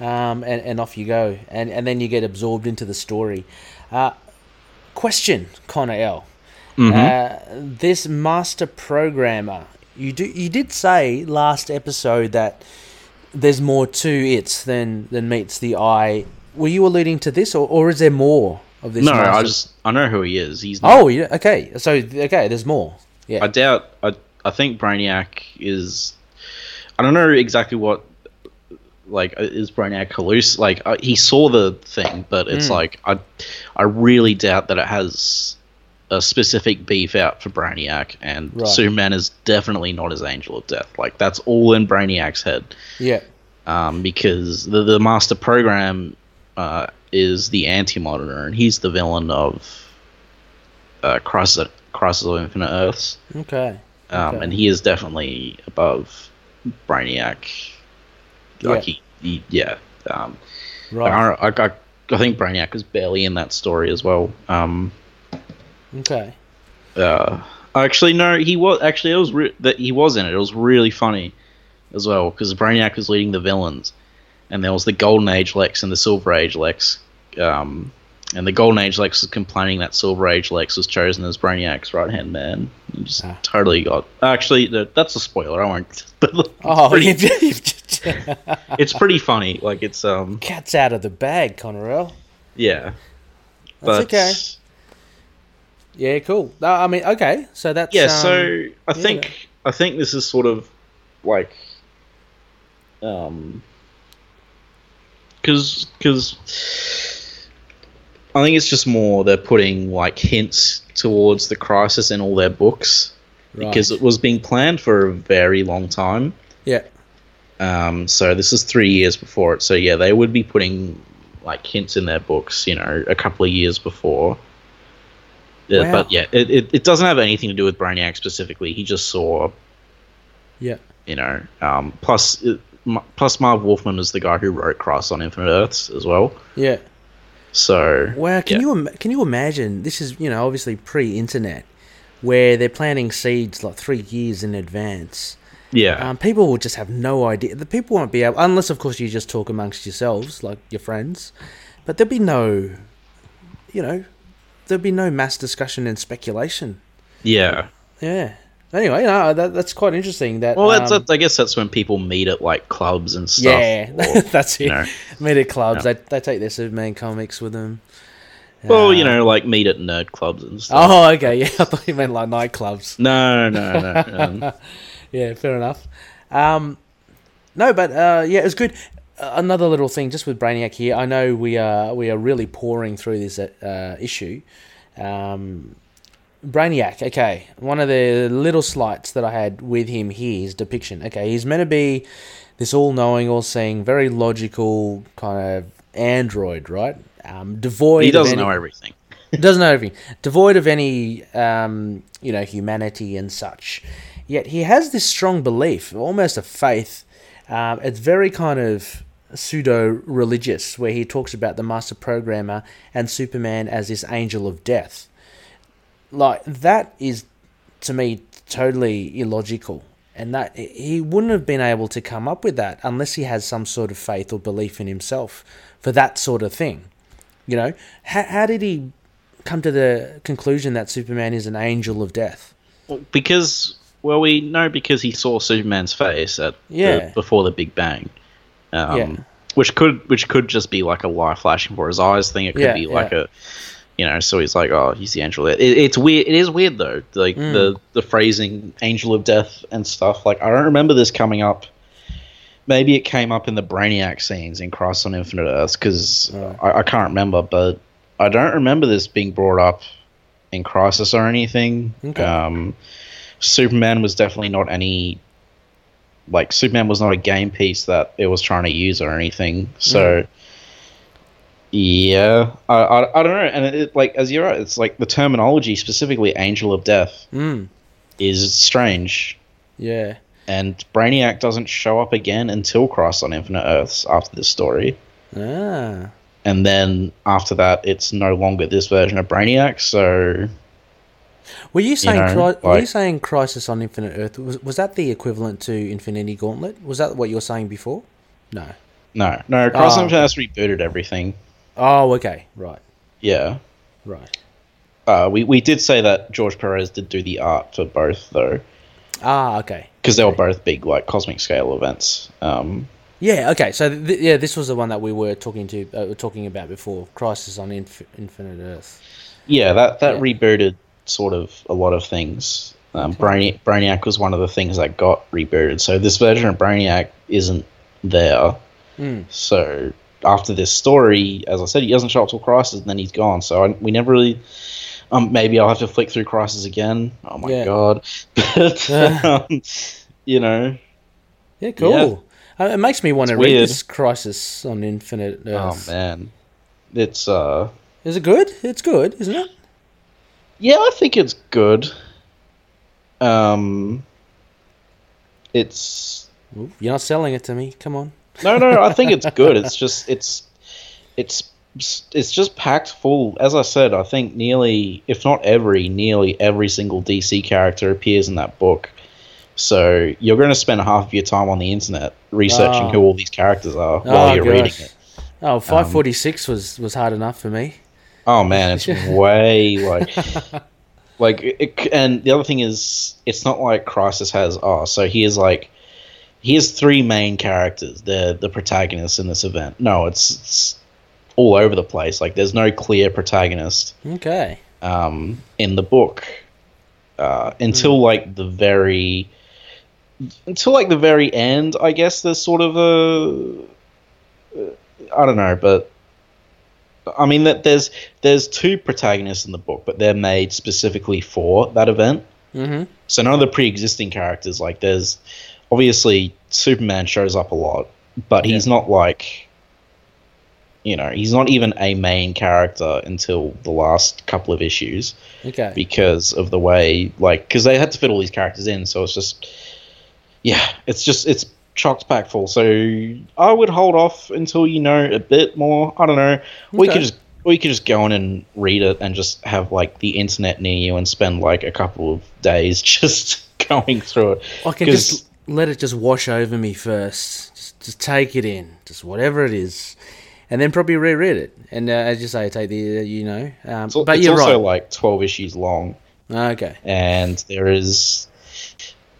um, and and off you go, and and then you get absorbed into the story. Uh, question, Connor L. mhm. Uh, this master programmer, you do you did say last episode that there's more to it than than meets the eye. Were you alluding to this, or, or is there more of this? no, I just I know who he is. He's not Oh, yeah. Okay. So okay, there's more. Yeah. I doubt. I I think Brainiac is. I don't know exactly what. Like uh, is Brainiac halluc? Like uh, he saw the thing, but it's Mm. like I, I really doubt that it has a specific beef out for Brainiac, and Right. Superman is definitely not his angel of death. Like that's all in Brainiac's head, yeah. um, because the the master program uh, is the anti monitor, and he's the villain of uh, Crisis Crisis of Infinite Earths. Okay. Um, Okay. and he is definitely above Brainiac. Like Yeah. he yeah. Um, Right. I, I, I think Brainiac was barely in that story as well. Um, Okay. uh, actually, no, he was actually it was re- that he was in it. It was really funny as well because Brainiac was leading the villains, and there was the Golden Age Lex and the Silver Age Lex. Um, and the Golden Age Lex was complaining that Silver Age Lex was chosen as Brainiac's right hand man. He just Ah. totally got. Actually, th- that's a spoiler. I won't. But look, it's, Oh, pretty, you've, you've just it's pretty funny. Like it's um cat's out of the bag, Connorell. yeah. but okay. Yeah, cool. Uh, I mean, okay, so that's yeah. um, so I yeah. think I think this is sort of like, um, because because I think it's just more they're putting like hints towards the crisis in all their books right. because it was being planned for a very long time. yeah, Um, so this is three years before it. So yeah, they would be putting like hints in their books, you know, a couple of years before. Yeah, Wow. But yeah, it, it, it doesn't have anything to do with Brainiac specifically. He just saw, yeah, you know, um, plus it, plus Marv Wolfman is the guy who wrote Crisis on Infinite Earths as well. yeah. So Wow, can yeah. you im- can you imagine? This is you know obviously pre-internet, where they're planting seeds like three years in advance. Yeah, Um, people will just have no idea. The people won't be able, unless of course you just talk amongst yourselves, like your friends. But there'll be no, you know, there'll be no mass discussion and speculation. yeah. Yeah. Anyway, no, that, that's quite interesting. That Well, that's, um, I guess that's when people meet at like clubs and stuff. yeah, or- that's it. know. Meet at clubs. They they take their Superman comics with them. well, you Uh, know, like meet at nerd clubs and stuff. Oh, okay. Yeah, I thought you meant like nightclubs. No, no, no. Um, yeah, fair enough. Um, no, but uh, yeah, it was good. Uh, another little thing, just with Brainiac here. I know we are we are really pouring through this uh, issue. Um, Brainiac. Okay, one of the little slights that I had with him here is depiction. Okay, he's meant to be this all-knowing, all-seeing, very logical kind of android, right? Um, devoid. he of doesn't any- know everything. doesn't know everything, devoid of any, um, you know, humanity and such. Yet he has this strong belief, almost a faith. Um, it's very kind of pseudo religious, where he talks about the master programmer and Superman as this angel of death. Like that is, to me, totally illogical. And that he wouldn't have been able to come up with that unless he has some sort of faith or belief in himself for that sort of thing. You know, how, how did he come to the conclusion that Superman is an angel of death? Well, because well, we know because he saw Superman's face at Yeah. the, before the Big Bang. Um, Yeah. Which could which could just be like a light flashing before his eyes thing. It could Yeah, be like a, you know. So he's like, oh, he's the angel. It, it's weird. It is weird though. Like Mm. the the phrasing "angel of death" and stuff. Like I don't remember this coming up. Maybe it came up in the Brainiac scenes in Crisis on Infinite Earths because Right. I, I can't remember, but I don't remember this being brought up in Crisis or anything. Okay. Um, Superman was definitely not any like Superman was not a game piece that it was trying to use or anything. So yeah, I, I, I don't know. And it, it, like as you're right, it's like the terminology specifically "angel of death" Mm, is strange. yeah. And Brainiac doesn't show up again until Crisis on Infinite Earths after this story. Ah. And then after that, it's no longer this version of Brainiac. So Were you saying know, cri- were you saying Crisis on Infinite Earth was was that the equivalent to Infinity Gauntlet? Was that what you were saying before? No. no, no, Crisis Oh, on Infinite Earths rebooted everything. Oh, okay. Right. Yeah. Right. Uh, we, we did say that George Perez did do the art for both, though, Ah, okay. because they were both big, like, cosmic scale events. Um, Yeah. Okay. So th- yeah, this was the one that we were talking to uh, talking about before. Crisis on Inf- Infinite Earth. yeah, that, that Yeah. rebooted sort of a lot of things. Um, Brainiac, Brainiac was one of the things that got rebooted. So this version of Brainiac isn't there. Mm. So after this story, as I said, he doesn't show up till Crisis, and then he's gone. So I, we never really. Um, maybe I'll have to flick through Crisis again. Oh my Yeah. god! But um, you know, Yeah. Cool. Uh, it makes me want to It's read weird. this Crisis on Infinite oh Earth. man, it's uh, Is it good? It's good, isn't it? yeah, I think it's good. Um, it's You're not selling it to me. Come on. No, no, I think it's good. It's just it's it's it's just packed full. As I said, I think nearly, if not every, nearly every single DC character appears in that book. So you're going to spend half of your time on the internet researching Oh. who all these characters are oh, while Oh, you're gosh. reading it. Oh, 546 um, was, was hard enough for me. Oh man, it's way like like it, and the other thing is it's not like Crisis has oh so he is like here's three main characters they're the protagonists in this event. No, it's, it's all over the place. Like there's no clear protagonist Okay. um, in the book uh, until like the very until like the very end. I guess there's sort of a I don't know, but I mean that there's there's two protagonists in the book, but they're made specifically for that event. Mm-hmm. So none of the pre-existing characters, like there's obviously Superman shows up a lot, but he's not like, you know, he's not even a main character until the last couple of issues Okay. because of the way, like, because they had to fit all these characters in. So it's just, yeah, it's just it's chocked packed full. So I would hold off until you know a bit more. I don't know. We could just. You could just go in and read it and just have like the internet near you and spend like a couple of days just going through it. I can just let it just wash over me first. Just, just take it in, just whatever it is, and then probably reread it. And uh, as you say, take the uh, you know. Um, It's, but it's you're also right. like 12 issues long, okay. and there is.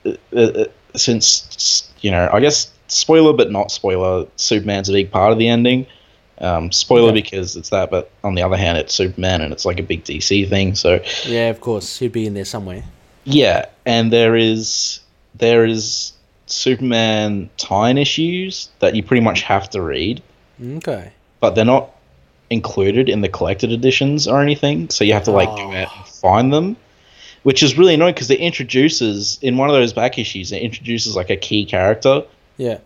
Uh, uh, since, you know, I guess spoiler but not spoiler, Superman's a big part of the ending. Um, spoiler Okay. because it's that, but on the other hand, it's Superman and it's like a big DC thing. So, Yeah, of course, he'd be in there somewhere. yeah, and there is. There is Superman tie-in issues that you pretty much have to read. Okay. but they're not included in the collected editions or anything. So you have to like go Oh. out and find them, which is really annoying because it introduces in one of those back issues it introduces like a key character. Yeah.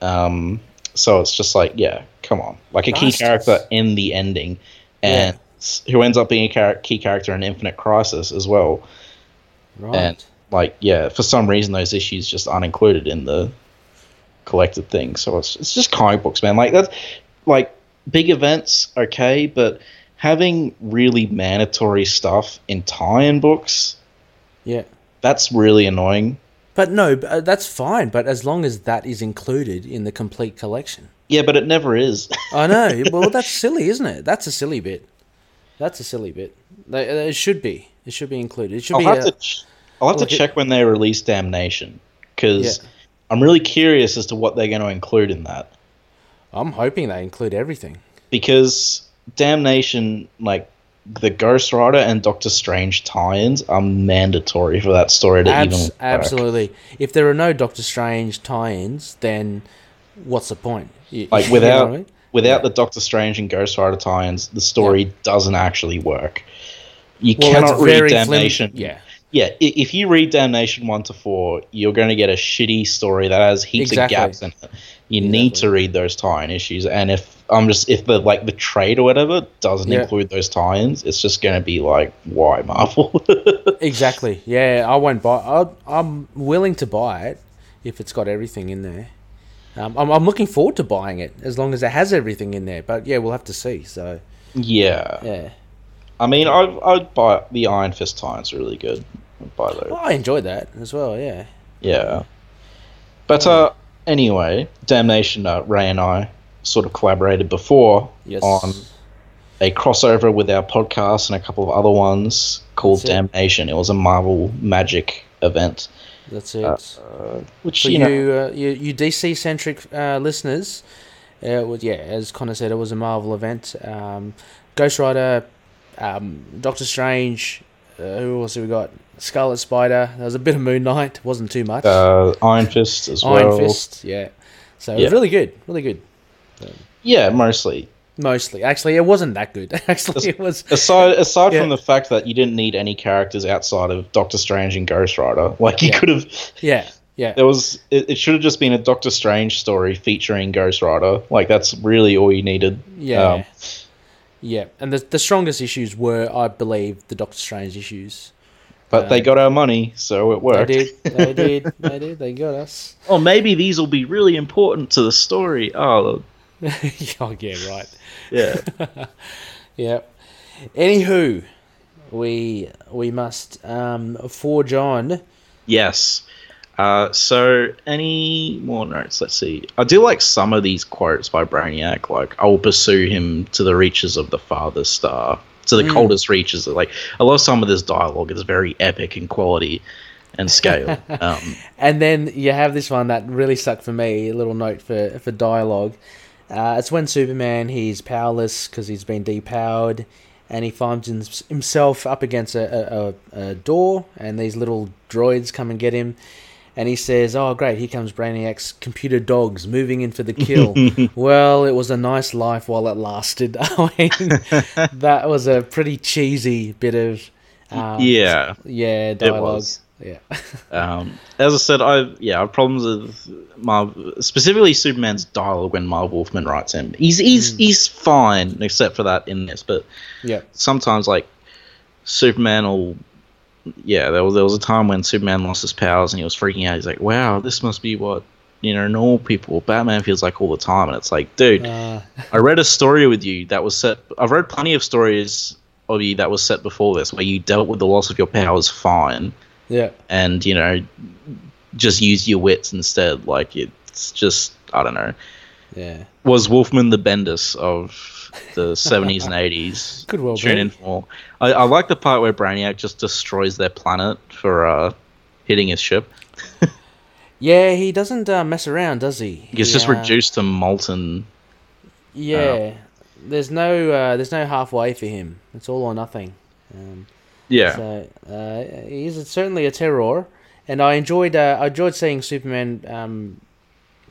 Um, so it's just like yeah, come on, like a key character in the ending, and who ends up being a char- key character in Infinite Crisis as well. Right. And like yeah, for some reason those issues just aren't included in the collected thing. So it's it's just comic books, man. Like that's like big events, okay, but having really mandatory stuff in tie-in books, yeah. that's really annoying. But no, uh, that's fine. But as long as that is included in the complete collection. Yeah, but it never is. I know. well, that's silly, isn't it? That's a silly bit. That's a silly bit. Uh, it should be. It should be included. It should I'll be. A, ch- I'll have to check when they release Damnation because Yeah. I'm really curious as to what they're going to include in that. I'm hoping they include everything. because Damnation, like the Ghost Rider and Doctor Strange tie-ins, are mandatory for that story to Abs- even work. absolutely. If there are no Doctor Strange tie-ins, then what's the point? You- Like you know without I mean? without the Doctor Strange and Ghost Rider tie-ins, the story doesn't actually work. You Well, cannot read very flim- Damnation. yeah. Yeah. If you read Damnation one to four, you're going to get a shitty story that has heaps Exactly. of gaps in it. You need to read those tie-in issues, and if I'm just if the like the trade or whatever doesn't Yeah. include those tie-ins, it's just going to be like, why Marvel? Exactly. Yeah, I won't buy. I'll, I'm willing to buy it if it's got everything in there. Um, I'm, I'm looking forward to buying it as long as it has everything in there. But yeah, we'll have to see. So yeah. yeah, I mean, I I'd buy the Iron Fist tie-ins really good. I'd well, I enjoyed that as well. Yeah. Yeah. But uh, anyway, Damnation. Uh, Ray and I sort of collaborated before Yes. on a crossover with our podcast and a couple of other ones called That's. Damnation. It was a Marvel Magic event, That's it. uh, which For you you, uh, you, you DC centric uh, listeners, uh, it was, yeah, as Connor said, it was a Marvel event. Um, Ghost Rider, um, Doctor Strange, uh, who else have we got? Scarlet Spider. There was a bit of Moon Knight. wasn't too much. uh, Iron Fist as Iron well. Fist, yeah. So it Yeah. really good, really good. Yeah, mostly. Mostly, actually, it wasn't that good. Actually, it was. Aside aside Yeah. from the fact that you didn't need any characters outside of Doctor Strange and Ghost Rider, like you Yeah. could have Yeah, yeah, There was it, it should have just been a Doctor Strange story featuring Ghost Rider. Like that's really all you needed. yeah, Um, yeah. And the the strongest issues were, I believe, the Doctor Strange issues. But they got our money, so it worked. They did, they did, they did. They got us. Oh, maybe these will be really important to the story. Oh, oh yeah, right. yeah. Yeah. Anywho, we we must um, forge on. yes. Uh, so any more notes? Let's see. I do like some of these quotes by Brainiac. Like, I will pursue him to the reaches of the farthest star, to the Mm. coldest reaches. Like, I love some of this dialogue. It's very epic in quality and scale. um, And then you have this one that really stuck for me. A little note for for dialogue. Uh, it's when Superman he's powerless because he's been depowered, and he finds himself up against a, a, a, a door, and these little droids come and get him. And he says, "Oh, great! Here comes Brainiac's computer dogs moving in for the kill." well, it was a nice life while it lasted. I mean, that was a pretty cheesy bit of um, yeah, yeah dialogue. Yeah. Um, as I said, I yeah, I have problems with Marv, specifically Superman's dialogue when Marv Wolfman writes him. He's he's he's fine except for that in this, but yeah. sometimes like Superman will yeah, there was there was a time when Superman lost his powers and he was freaking out. He's like, "Wow, this must be what you know normal people Batman feels like all the time." And it's like, dude, Uh, I read a story with you that was set. I've read plenty of stories of you that was set before this where you dealt with the loss of your powers fine, yeah. and you know just use your wits instead. Like it's just I don't know. Yeah. Was Wolfman the Bendis of the 70s and 80s? Could well Tune be. in for. I, I like the part where Brainiac just destroys their planet for uh, hitting his ship. Yeah, he doesn't uh, mess around, does he? He's He, just uh, reduced to molten. Yeah. There's no uh, there's no halfway for him. It's all or nothing. Um, Yeah. So uh, he's certainly a terror, and I enjoyed uh, I enjoyed seeing Superman um,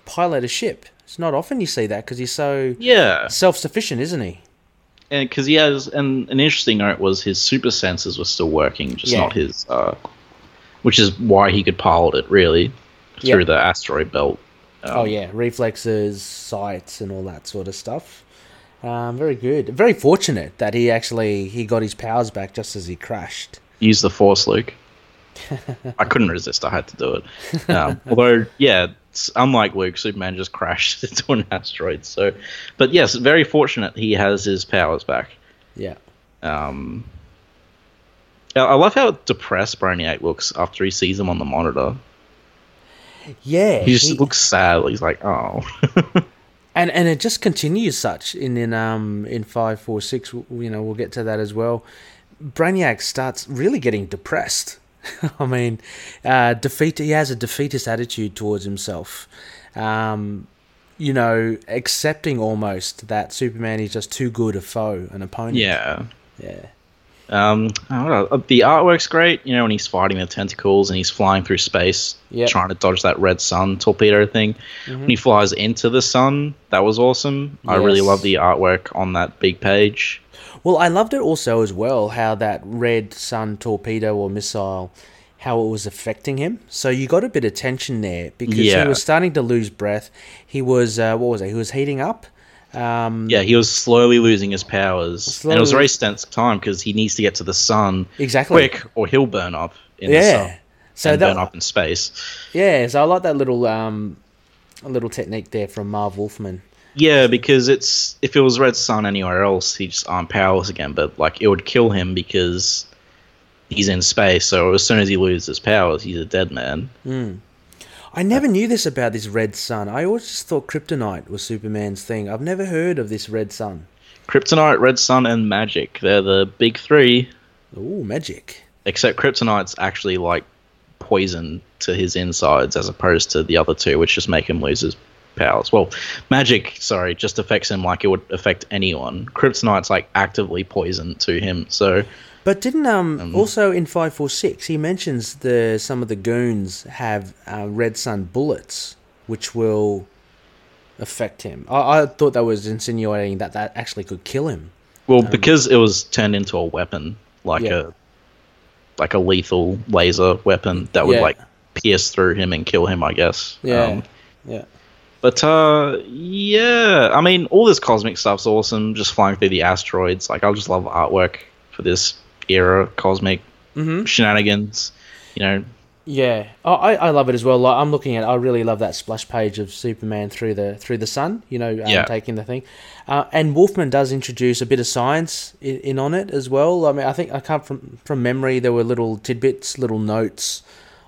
pilot a ship. It's not often you see that because he's so yeah. self sufficient, isn't he? and because he has and an interesting note was his super senses were still working just Yeah. not his uh which is why he could pilot it really through the asteroid belt Um, oh yeah, reflexes, sights, and all that sort of stuff. Um, very good. Very fortunate that he actually he got his powers back just as he crashed. use the force luke i couldn't resist i had to do it um, although yeah unlike luke superman just crashed into an asteroid so but yes very fortunate he has his powers back Yeah. um I love how depressed Brainiac looks after he sees him on the monitor. Yeah. He just he- looks sad. He's like, "Oh, and and it just continues such in in um in five four six. You know, we'll get to that as well. Brainiac starts really getting depressed. I mean, uh, defeat. He has a defeatist attitude towards himself. Um, you know, accepting almost that Superman is just too good a foe, an opponent. yeah." yeah, Um, I don't know. Uh, The artwork's great. You know, when he's fighting the tentacles and he's flying through space, Yep. trying to dodge that red sun torpedo thing. When he flies into the sun, that was awesome. I really love the artwork on that big page. Well, I loved it also as well how that red sun torpedo or missile, how it was affecting him. So you got a bit of tension there because Yeah. he was starting to lose breath. He was uh, what was it? He was heating up. Um, Yeah, he was slowly losing his powers, and it was a very tense time because he needs to get to the sun exactly. quick, or he'll burn up in the Yeah. sun So that burn up in space. yeah. So I like that little um, little technique there from Marv Wolfman. Yeah, because it's if it was Red Sun anywhere else, he'd just um, arm powers again. But like it would kill him because he's in space. So as soon as he loses his powers, he's a dead man. Hmm. I never knew this about this red sun. I always just thought kryptonite was Superman's thing. I've never heard of this red sun. Kryptonite, Red Sun, and Magic. They're the big three. Ooh, magic. Except Kryptonite's actually like poison to his insides as opposed to the other two, which just make him lose his powers. Well, Magic, sorry, just affects him like it would affect anyone. Kryptonite's like actively poison to him. So But didn't um, also in five four six he mentions the some of the goons have uh, red sun bullets which will affect him. I, I thought that was insinuating that that actually could kill him. Well, because it was turned into a weapon, like Um, Yeah. a like a lethal laser weapon that would Yeah. like pierce through him and kill him, I guess. Yeah, Um, yeah, but uh, yeah, I mean, all this cosmic stuff's awesome. Just flying through the asteroids, like I just love artwork for this era, cosmic Mhm. shenanigans. You know, yeah. Oh, I I love it as well. Like, I'm looking at. I really love that splash page of Superman through the through the sun. You know, um, Yeah. taking the thing. Uh, and Wolfman does introduce a bit of science in, in on it as well. I mean, I think I come from from memory. There were little tidbits, little notes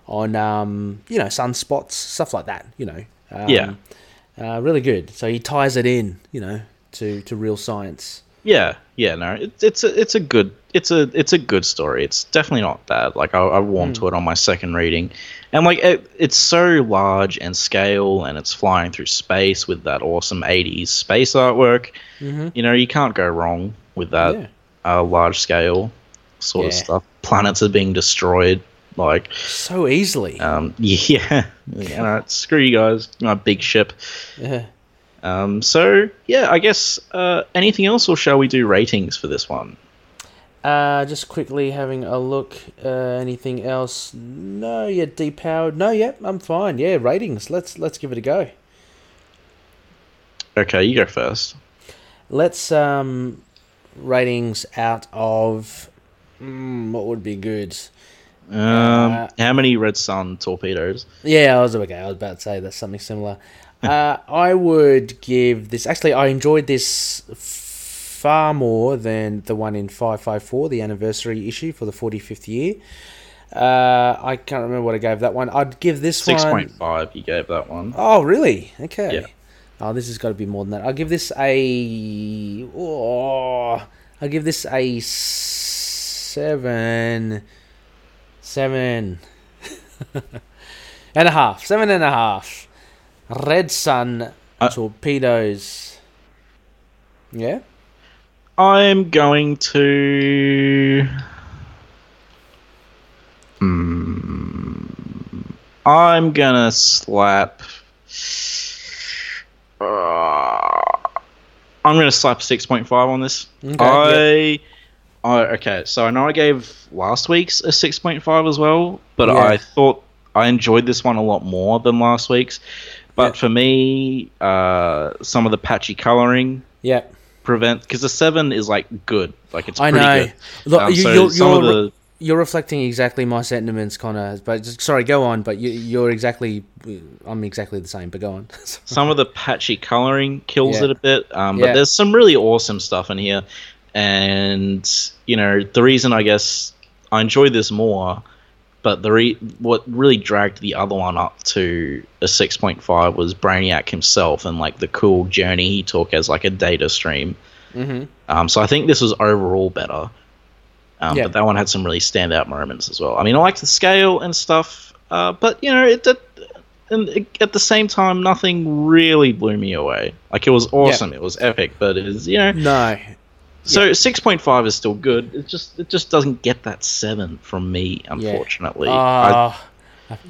on um, you know sunspots, stuff like that. You know, um, Yeah. Uh, really good. So he ties it in, you know, to to real science. yeah, yeah, no, it's it's a, it's a good it's a it's a good story. It's definitely not bad. Like I, I warmed to it on my second reading, and like it, it's so large and scale, and it's flying through space with that awesome '80s space artwork. Mhm. You know, you can't go wrong with that Yeah. uh, large scale sort of stuff. Planets are being destroyed. Like, So easily. um, yeah, know, screw you guys, my big ship. Yeah. Um, so yeah, I guess uh, anything else, or shall we do ratings for this one? Uh, just quickly having a look. Uh, anything else? No, you're depowered. No, yep, I'm fine. Yeah, ratings. Let's let's give it a go. Okay, you go first. Let's um ratings out of mm, what would be good. Um, Uh, how many Red Sun torpedoes? Yeah, I was okay. I was about to say that's something similar. uh, I would give this. Actually, I enjoyed this far more than the one in five five four, the anniversary issue for the forty fifth year. Uh, I can't remember what I gave that one. I'd give this Six one. point five. You gave that one. Oh, really? Okay. Yeah. Oh, this has got to be more than that. I'll give this a. Oh, I'll give this a seven. Seven. and a half. Seven and a half. Red Sun Uh, torpedoes. Yeah? I'm going to. Hmm. I'm gonna slap. Uh, I'm gonna slap six point five on this. Okay, I. I okay, so I know I gave last week's a six point five as well, but Yeah. I thought I enjoyed this one a lot more than last week's. But Yeah. for me, uh, some of the patchy coloring Yeah. prevent because the seven is like good, like it's I pretty know. good. Look, Um, you, so you're, some of you're, the you're reflecting exactly my sentiments, Connor. But just, sorry, go on. But you, you're exactly. I'm exactly the same. But go on. some of the patchy coloring kills Yeah. it a bit. Um, Yeah. But there's some really awesome stuff in here, and you know the reason I guess I enjoyed this more, but the re- what really dragged the other one up to a six point five was Brainiac himself and like the cool journey he took as like a data stream. hmm Um, so I think this was overall better. Um, Yeah. But that one had some really standout moments as well. I mean, I liked the scale and stuff, uh, but you know, it, it, and it, at the same time, nothing really blew me away. Like it was awesome, it was epic, but it is you know. No. So six point five is still good. It just it just doesn't get that seven from me, unfortunately. I, Ah,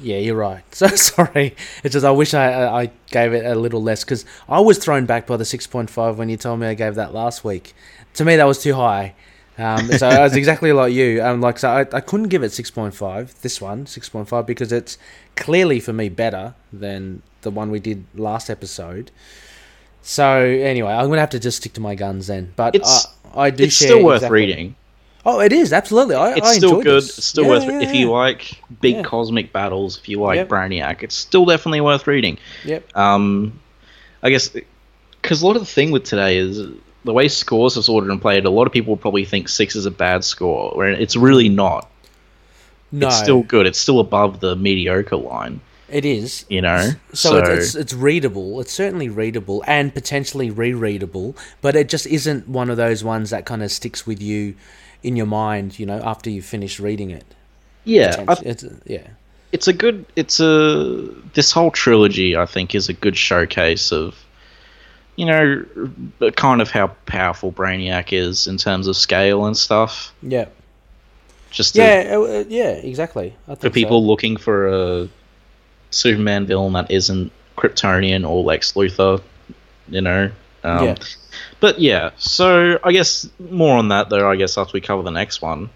yeah, you're right. So sorry. It's just I wish I I I gave it a little less because I was thrown back by the six point five when you told me I gave that last week. To me, that was too high. Um, so I was exactly like you. Um, like so, I, I couldn't give it six point five. This one six point five because it's clearly for me better than the one we did last episode. So anyway, I'm gonna have to just stick to my guns then. But It's- I, I do. it's still worth exactly- reading. Oh, it is absolutely. I, It's I still good. this. It's still Yeah, worth yeah, if you like big cosmic battles. If you like Yep. Brainiac, it's still definitely worth reading. Yep. Um, I guess because a lot of the thing with today is the way scores are sorted and played. A lot of people would probably think six is a bad score, where it's really not. No, It's still good. It's still above the mediocre line. It is. You know. So, it's, it's it's readable. It's certainly readable and potentially rereadable, but it just isn't one of those ones that kind of sticks with you in your mind. You know, after you finish reading it. yeah, I, it's, yeah, it's a good. It's a this whole trilogy. I think is a good showcase of. You know, kind of how powerful Brainiac is in terms of scale and stuff. yeah, Just to- yeah, uh, uh, yeah. Exactly. I think for people looking for a Superman villain that isn't Kryptonian or Lex Luthor, you know. Um, Yeah. But yeah, so I guess more on that though. I guess after we cover the next one.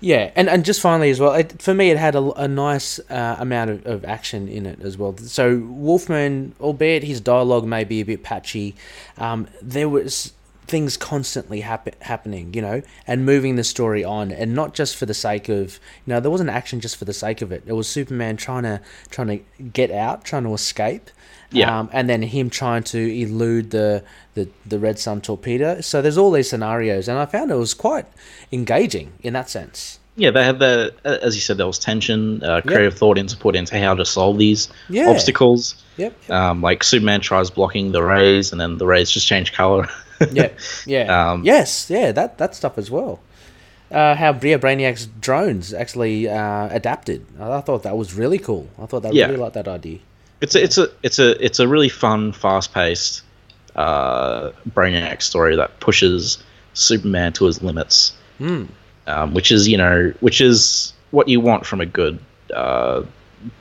Yeah, and, and just finally as well, it, for me, it had a, a nice uh, amount of, of action in it as well. So Wolfman, albeit his dialogue may be a bit patchy, um, there was things constantly happen, happening, you know, and moving the story on, and not just for the sake of, you know, there wasn't action just for the sake of it. It was Superman trying to trying to get out, trying to escape. Yeah. Um, and then him trying to elude the, the, the Red Sun torpedo. So there's all these scenarios, and I found it was quite engaging in that sense. Yeah, they had the as you said, there was tension, uh, creative thought into put into how to solve these Yeah. obstacles. Yep. Um, like Superman tries blocking the rays, and then the rays just change color. Yeah. Yeah. Um, yes. Yeah. That that stuff as well. uh, how Bria Brainiac's drones actually uh, adapted. I, thought that was really cool. I thought that Yeah. really liked that idea. It's a, it's a it's a it's a really fun, fast paced uh, Brainiac story that pushes Superman to his limits, Hmm. um, which is you know which is what you want from a good uh,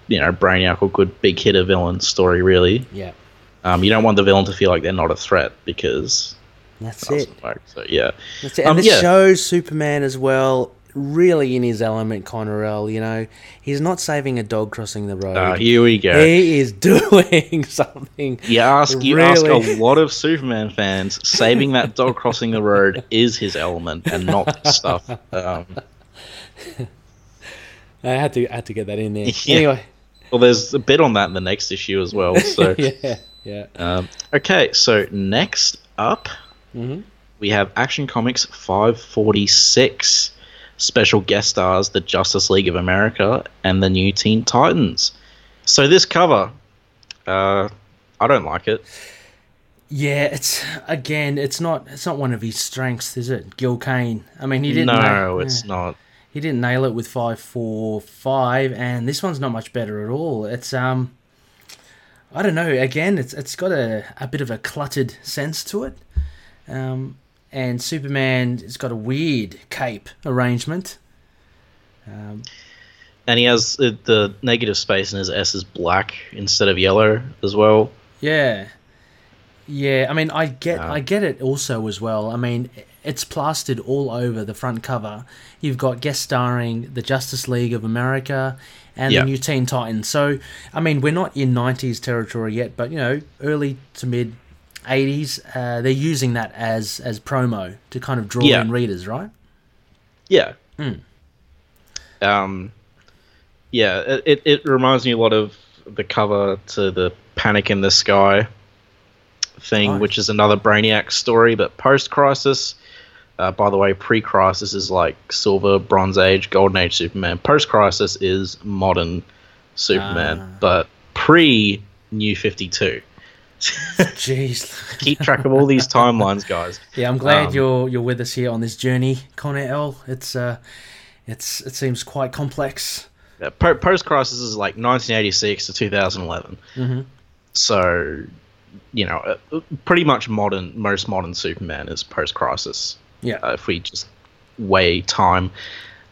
you know Brainiac or good big hitter villain story. Really, Yeah, um, you don't want the villain to feel like they're not a threat because that's it. doesn't. So yeah, That's it. And Um, this yeah. shows Superman as well, really in his element, Connorell. You know, he's not saving a dog crossing the road. uh, here we go. he is doing something. You ask you ask a lot of Superman fans. Saving that dog crossing the road is his element, and not stuff. Um, I had to I had to get that in there. Yeah. Anyway, well, there's a bit on that in the next issue as well. So, yeah, yeah. um, okay. So next up, Mhm. we have Action Comics 546 special guest stars: the Justice League of America and the New Teen Titans. So this cover, uh, I don't like it. Yeah, it's again, it's not it's not one of his strengths, is it? Gil Kane. I mean, he didn't. no, nail, it's yeah. not. He didn't nail it with five four five, and this one's not much better at all. It's um, I don't know. Again, it's it's got a, a bit of a cluttered sense to it, um, and Superman has got a weird cape arrangement. Um, And he has uh, the negative space in his S is black instead of yellow as well. Yeah, yeah. I mean, I get, Um, I get it also as well. I mean, it's plastered all over the front cover. You've got guest starring the Justice League of America and Yeah. the New Teen Titans. So, I mean, we're not in '90s territory yet, but you know, early to mid '80s, uh, they're using that as as promo to kind of draw Yeah. in readers, right? Yeah. Mm. Um, yeah, it, it, reminds me a lot of the cover to the Panic in the Sky thing, Right. which is another Brainiac story, but post Crisis. Uh, by the way, pre Crisis is like Silver, Bronze Age, Golden Age Superman. Post Crisis is modern Superman, Ah. but pre New 52. Jeez. Keep track of all these timelines, guys. Yeah, I'm glad Um, you're you're with us here on this journey, Connor L. It's uh, it's it seems quite complex. Yeah, po- post crisis is like 1986 to 2011. hmm So, you know, uh, pretty much modern, most modern Superman is post crisis. Yeah. Uh, if we just weigh time.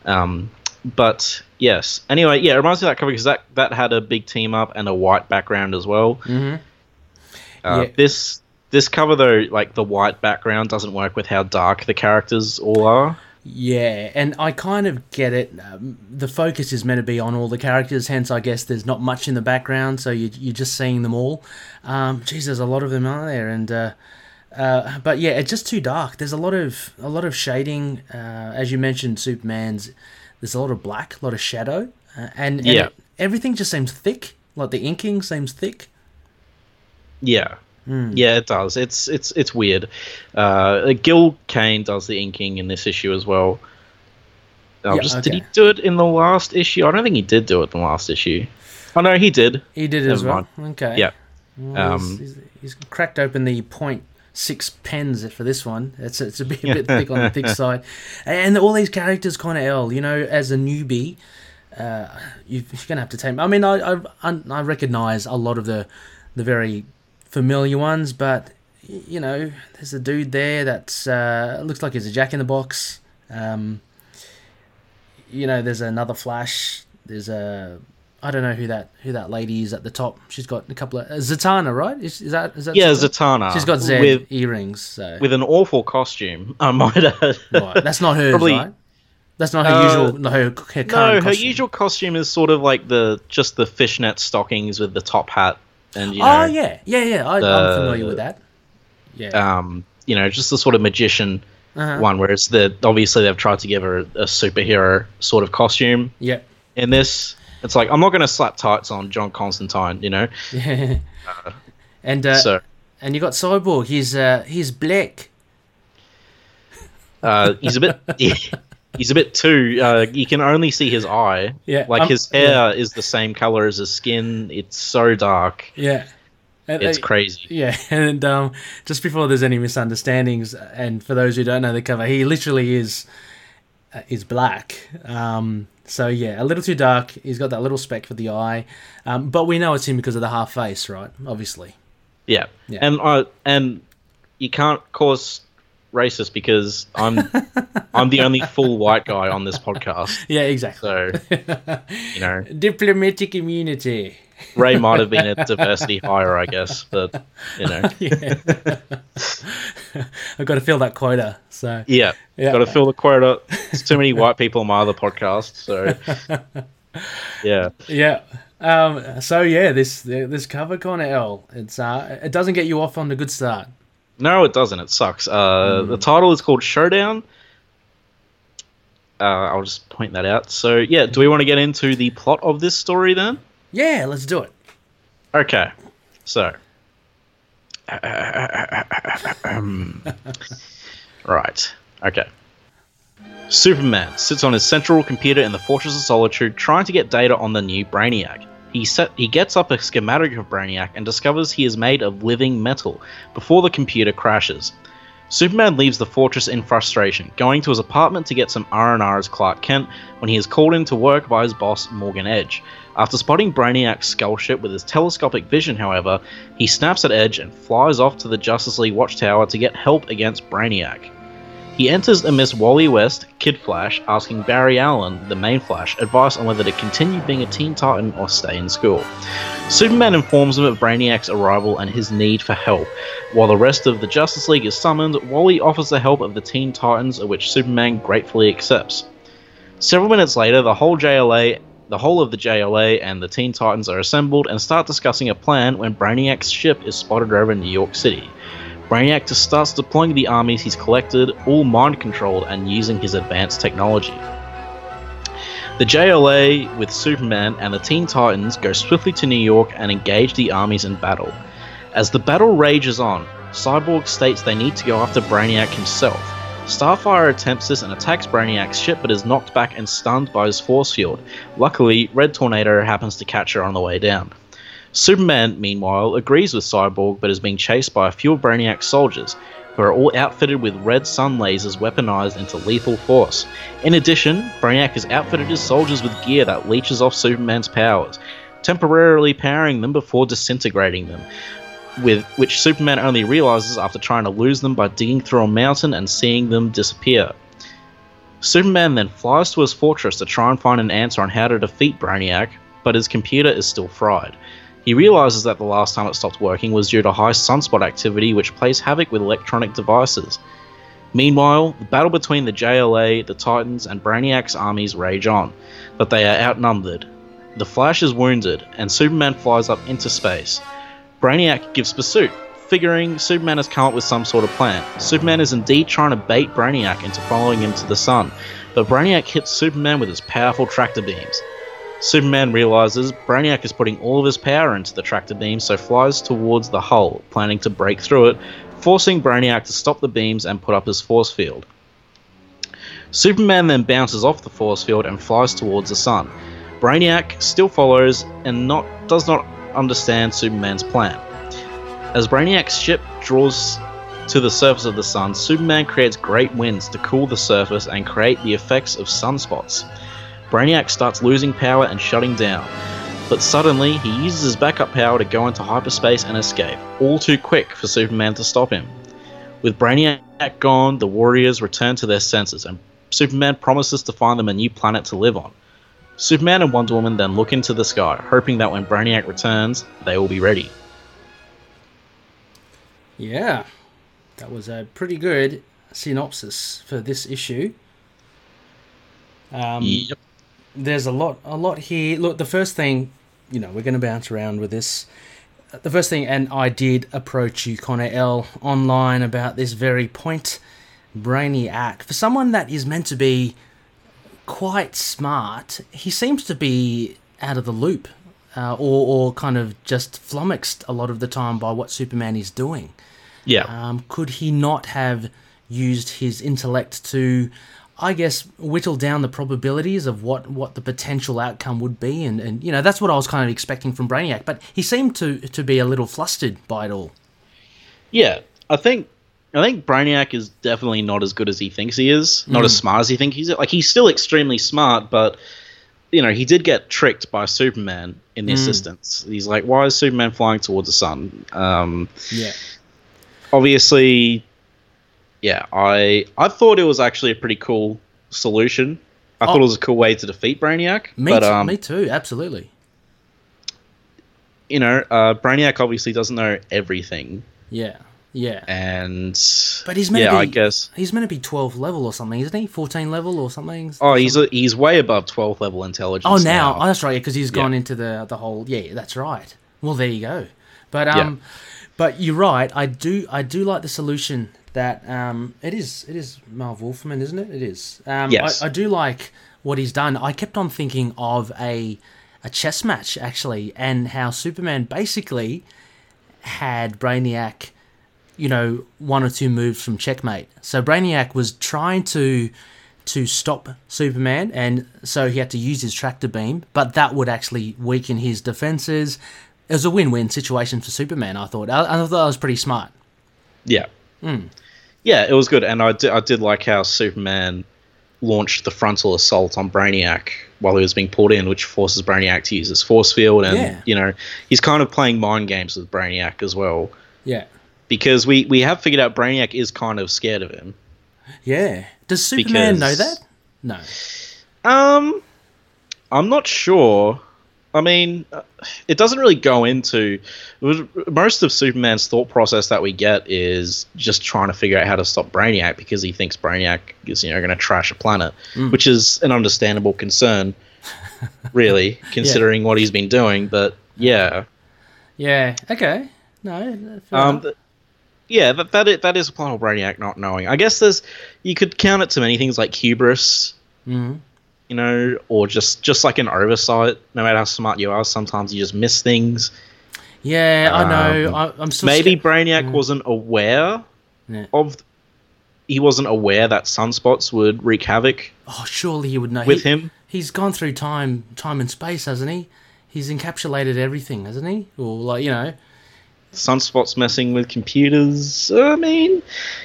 Um, but yes. Anyway, yeah, it reminds me of that cover because that, that had a big team up and a white background as well. hmm Uh, Yeah. This this cover though, like the white background, doesn't work with how dark the characters all are. Yeah, and I kind of get it. Um, the focus is meant to be on all the characters, hence I guess there's not much in the background, so you, you're just seeing them all. Um, geez, there's a lot of them out there, and uh, uh, but yeah, it's just too dark. There's a lot of a lot of shading, uh, as you mentioned. Superman's there's a lot of black, a lot of shadow, uh, and, and Yeah. everything just seems thick. Like the inking seems thick. Yeah. Hmm. Yeah, it does. It's it's it's weird. Uh, Gil Kane does the inking in this issue as well. Oh, Yeah, just did he do it in the last issue? I don't think he did do it in the last issue. Oh no, he did. He did as Never well. Okay. Yeah. Well, Um, he's, he's, cracked open the point six pens for this one. It's it's a bit, a bit thick on the thick side, and all these characters kind of L. You know, as a newbie, uh, you- you're gonna have to take. I mean, I I, I recognize a lot of the the very familiar ones, but you know, there's a dude there that's uh, looks like he's a Jack in the Box. Um, you know, there's another Flash. There's a I don't know who that who that lady is at the top. She's got a couple of uh, Zatanna, right? Is, is that is that Yeah, Zatanna? She's got Z with earrings. So with an awful costume. I might add. right. that's not hers, Probably- right? That's not her Uh, usual. No, her, her no, her costume. usual costume is sort of like the just the fishnet stockings with the top hat, and you know, oh yeah, yeah, yeah. I, I'm familiar with that. Yeah. um, you know, just the sort of magician uh-huh. one. Whereas the obviously they've tried to give her a, a superhero sort of costume. Yeah. in this. It's like I'm not going to slap tights on John Constantine, you know. Yeah. and uh, so and you got Cyborg. He's uh, he's black. uh, he's a bit he's a bit too. Uh, you can only see his eye. Yeah, like um, his hair is the same color as his skin. It's so dark. Yeah. And, It's uh, crazy. Yeah, and um, just before there's any misunderstandings, and for those who don't know the cover, he literally is uh, is black. Um, so yeah, a little too dark. He's got that little speck for the eye, um, but we know it's him because of the half face, right? Obviously. Yeah. Yeah. And I and you can't cause racist because I'm I'm the only full white guy on this podcast. Yeah, exactly. So you know, Diplomatic immunity. Ray might have been a diversity hire, I guess, but you know, Yeah. I've got to fill that quota. So yeah, Yeah. got to fill the quota. There's too many white people on my other podcast, so yeah, yeah. Um, so yeah, this this cover Connor L. It's uh, it doesn't get you off on a good start. No, it doesn't. It sucks. Uh, Hmm. The title is called Showdown. Uh, I'll just point that out. So yeah, do we want to get into the plot of this story then? Yeah, let's do it. Okay, so. right. Okay. Superman sits on his central computer in the Fortress of Solitude trying to get data on the new Brainiac. He, set, he gets up a schematic of Brainiac and discovers he is made of living metal before the computer crashes. Superman leaves the fortress in frustration, going to his apartment to get some R&R as Clark Kent when he is called in to work by his boss Morgan Edge. After spotting Brainiac's skull ship with his telescopic vision, however, he snaps at Edge and flies off to the Justice League Watchtower to get help against Brainiac. He enters amidst Wally West, Kid Flash, asking Barry Allen, the main Flash, advice on whether to continue being a Teen Titan or stay in school. Superman informs him of Brainiac's arrival and his need for help. While the rest of the Justice League is summoned, Wally offers the help of the Teen Titans, which Superman gratefully accepts. Several minutes later, the whole JLA, the whole of the JLA and the Teen Titans are assembled and start discussing a plan when Brainiac's ship is spotted over New York City. Brainiac just starts deploying the armies he's collected, all mind controlled and using his advanced technology. The JLA, with Superman and the Teen Titans, go swiftly to New York and engage the armies in battle. As the battle rages on, Cyborg states they need to go after Brainiac himself. Starfire attempts this and attacks Brainiac's ship but is knocked back and stunned by his force field. Luckily, Red Tornado happens to catch her on the way down. Superman, meanwhile, agrees with Cyborg but is being chased by a few of Brainiac's soldiers, who are all outfitted with red sun lasers weaponized into lethal force. In addition, Brainiac has outfitted his soldiers with gear that leeches off Superman's powers, temporarily powering them before disintegrating them, with which Superman only realizes after trying to lose them by digging through a mountain and seeing them disappear. Superman then flies to his fortress to try and find an answer on how to defeat Brainiac, but his computer is still fried. He realizes that the last time it stopped working was due to high sunspot activity, which plays havoc with electronic devices. Meanwhile, the battle between the JLA, the Titans, and Brainiac's armies rage on, but they are outnumbered. The Flash is wounded, and Superman flies up into space. Brainiac gives pursuit, figuring Superman has come up with some sort of plan. Superman is indeed trying to bait Brainiac into following him to the sun, but Brainiac hits Superman with his powerful tractor beams. Superman realizes Brainiac is putting all of his power into the tractor beam, so flies towards the hull, planning to break through it, forcing Brainiac to stop the beams and put up his force field. Superman then bounces off the force field and flies towards the sun. Brainiac still follows and not does not understand Superman's plan. As Brainiac's ship draws to the surface of the sun, Superman creates great winds to cool the surface and create the effects of sunspots. Brainiac starts losing power and shutting down, but suddenly he uses his backup power to go into hyperspace and escape, all too quick for Superman to stop him. With Brainiac gone, the warriors return to their senses, and Superman promises to find them a new planet to live on. Superman and Wonder Woman then look into the sky, hoping that when Brainiac returns, they will be ready. Yeah, that was a pretty good synopsis for this issue. Um, Yep. There's a lot a lot here. Look the first thing you know we're going to bounce around with this. The first thing and i did approach you connor l online about this very point Brainy brainiac. For someone that is meant to be quite smart he seems to be out of the loop uh, or, or kind of just flummoxed a lot of the time by what superman is doing. Yeah. um, could he not have used his intellect to, I guess, whittle down the probabilities of what, what the potential outcome would be? And, and, you know, that's what I was kind of expecting from Brainiac. But he seemed to, to be a little flustered by it all. Yeah, I think I think Brainiac is definitely not as good as he thinks he is. Not as smart as he thinks he's. Like he's still extremely smart, but you know he did get tricked by Superman in the assistance. He's like, why is Superman flying towards the sun? Um, Yeah. obviously, yeah, I I thought it was actually a pretty cool solution. I thought Oh. it was a cool way to defeat Brainiac. Me, but too, um, me too. Absolutely. you know, uh, Brainiac obviously doesn't know everything, Yeah. Yeah. and But he's meant yeah, to be. I guess. he's meant to be twelve level or something, isn't he? Fourteen level or something. Oh, he's a, he's way above twelve level intelligence. Oh, now oh, that's right. Yeah, because he's Yeah. gone into the the whole. Yeah, that's right. Well, there you go. But um, but you're right. I do I do like the solution that um, it is it is Marv Wolfman, isn't it? It is. Um, Yes. I, I do like what he's done. I kept on thinking of a a chess match actually, and how Superman basically had Brainiac, you know, one or two moves from checkmate. So Brainiac was trying to to stop Superman, and so he had to use his tractor beam, but that would actually weaken his defenses. It was a win-win situation for Superman. I thought. I, I thought that was pretty smart. Yeah. Hmm. Yeah, it was good, and I did, I did like how Superman launched the frontal assault on Brainiac while he was being pulled in, which forces Brainiac to use his force field, and Yeah. you know he's kind of playing mind games with Brainiac as well, Yeah. because we we have figured out Brainiac is kind of scared of him. Yeah. Does Superman know that? No. Um, I'm not sure. I mean, uh, it doesn't really go into most of Superman's thought process that we get is just trying to figure out how to stop Brainiac because he thinks Brainiac is, you know, going to trash a planet, which is an understandable concern, really, considering what he's been doing. But yeah, Yeah. Okay. No. um, th- yeah, that that is, that is a plan of Brainiac not knowing. I guess there's you could count it to many things like hubris, Mhm. You know, or just just like an oversight. No matter how smart you are, sometimes you just miss things. Yeah, I know. um, I, I'm still Maybe sca- Brainiac wasn't aware Yeah. of. He wasn't aware that sunspots would wreak havoc Oh, surely he would know. with He- him. He's gone through time, time and space, hasn't he? He's encapsulated everything, hasn't he? Or like you know, Sunspots messing with computers. I mean,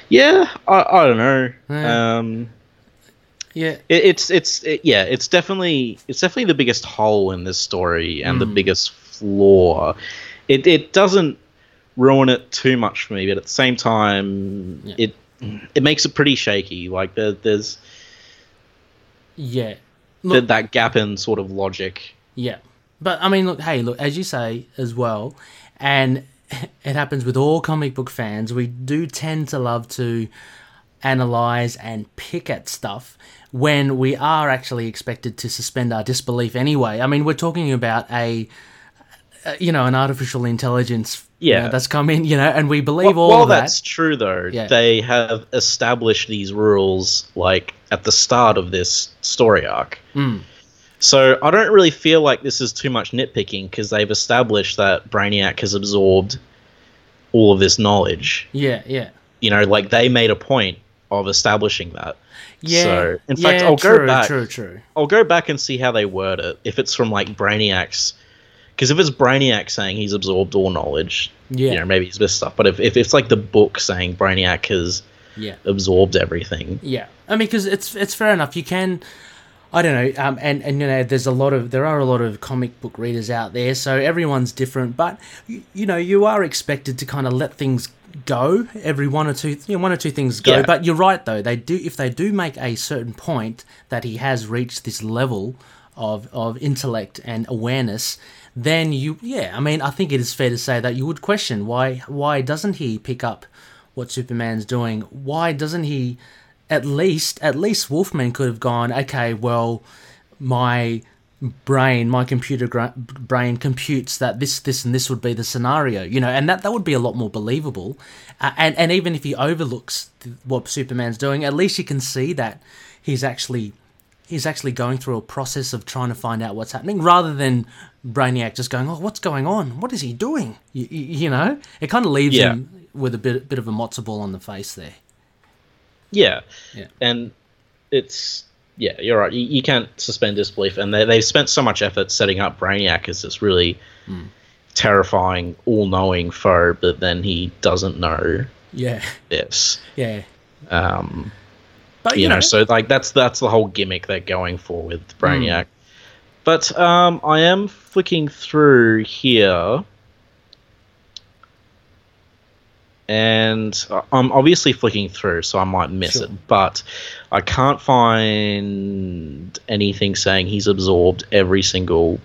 yeah, I, I don't know. Yeah. Um, yeah, it, it's it's it, yeah, it's definitely it's definitely the biggest hole in this story and the Mm. biggest flaw. It it doesn't ruin it too much for me, but at the same time, Yeah. it it makes it pretty shaky. Like there, there's yeah. that Look, that gap in sort of logic. yeah. But I mean, look, hey, look, as you say as well, and it happens with all comic book fans. We do tend to love to analyze and pick at stuff when we are actually expected to suspend our disbelief anyway. I mean, we're talking about a, you know, an artificial intelligence. you Yeah. know, that's come in, you know, and we believe all While of that. that's true, though, Yeah. they have established these rules like at the start of this story arc. Mm. So I don't really feel like this is too much nitpicking because they've established that Brainiac has absorbed all of this knowledge. Yeah, yeah. You know, like they made a point of establishing that. Yeah. So, in fact, yeah, I'll true, go back. True, true. I'll go back and see how they word it. If it's from like Brainiac's, because if it's Brainiac saying he's absorbed all knowledge, Yeah. you know, maybe he's this stuff. But if, if it's like the book saying Brainiac has Yeah. absorbed everything, Yeah. I mean, because it's it's fair enough. You can, I don't know, um, and and you know, there's a lot of there are a lot of comic book readers out there, so everyone's different. But you, you know, you are expected to kind of let things go every one or two, you know, one or two things go. Yeah. But you're right though; they do if they do make a certain point that he has reached this level of of intellect and awareness. Then you, yeah, I mean, I think it is fair to say that you would question why why doesn't he pick up what Superman's doing? Why doesn't he? At least, at least Wolfman could have gone. Okay, well, my brain, my computer gra- brain computes that this, this, and this would be the scenario, you know, and that that would be a lot more believable. Uh, and and even if he overlooks th- what Superman's doing, at least you can see that he's actually he's actually going through a process of trying to find out what's happening, rather than Brainiac just going, "Oh, what's going on? What is he doing?" You, you, you know, it kind of leaves Yeah. him with a bit bit of a matzo ball on the face there. yeah, Yeah. and it's yeah, you're right. You, you can't suspend disbelief, and they they've spent so much effort setting up Brainiac as this really Hmm. terrifying, all-knowing foe, but then he doesn't know Yeah, this. yeah. Um, But you, know, so like that's that's the whole gimmick they're going for with Brainiac. But um, I am flicking through here, and I'm obviously flicking through, so I might miss Sure. it. But I can't find anything saying he's absorbed every single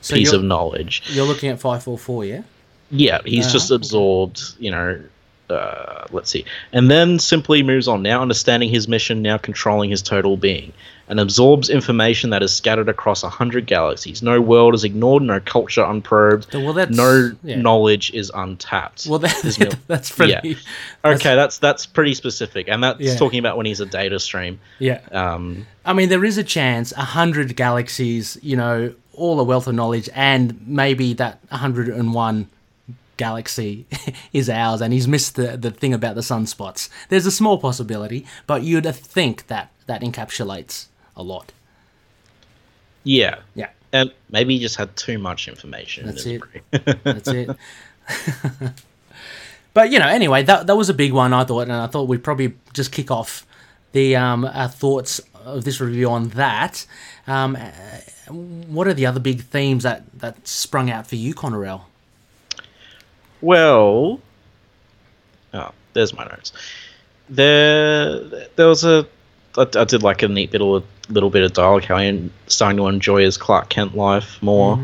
so piece of knowledge. you're looking at five four four, yeah. Yeah, he's Uh-huh, just absorbed, you know. Uh, let's see. And then simply moves on, now understanding his mission, now controlling his total being, and absorbs information that is scattered across a hundred galaxies. No world is ignored, no culture unprobed, Well, no yeah. knowledge is untapped. Well, that, that's pretty. Yeah. that's- okay, that's that's pretty specific, and that's Yeah. talking about when he's a data stream. Yeah. Um, I mean, there is a chance a hundred galaxies, you know, all a wealth of knowledge, and maybe that hundred and one galaxy is ours, and he's missed the the thing about the sunspots. There's a small possibility, but you'd think that that encapsulates a lot. yeah, Yeah, and maybe he just had too much information. That's it. that's it. but you know, anyway, that that was a big one. I thought, and I thought we'd probably just kick off the um, our thoughts of this review on that. Um, what are the other big themes that that sprung out for you, Connorell? Well, oh, there's my notes. There, there was a. I, I did like a neat little little bit of dialogue. How I'm starting to enjoy his Clark Kent life more.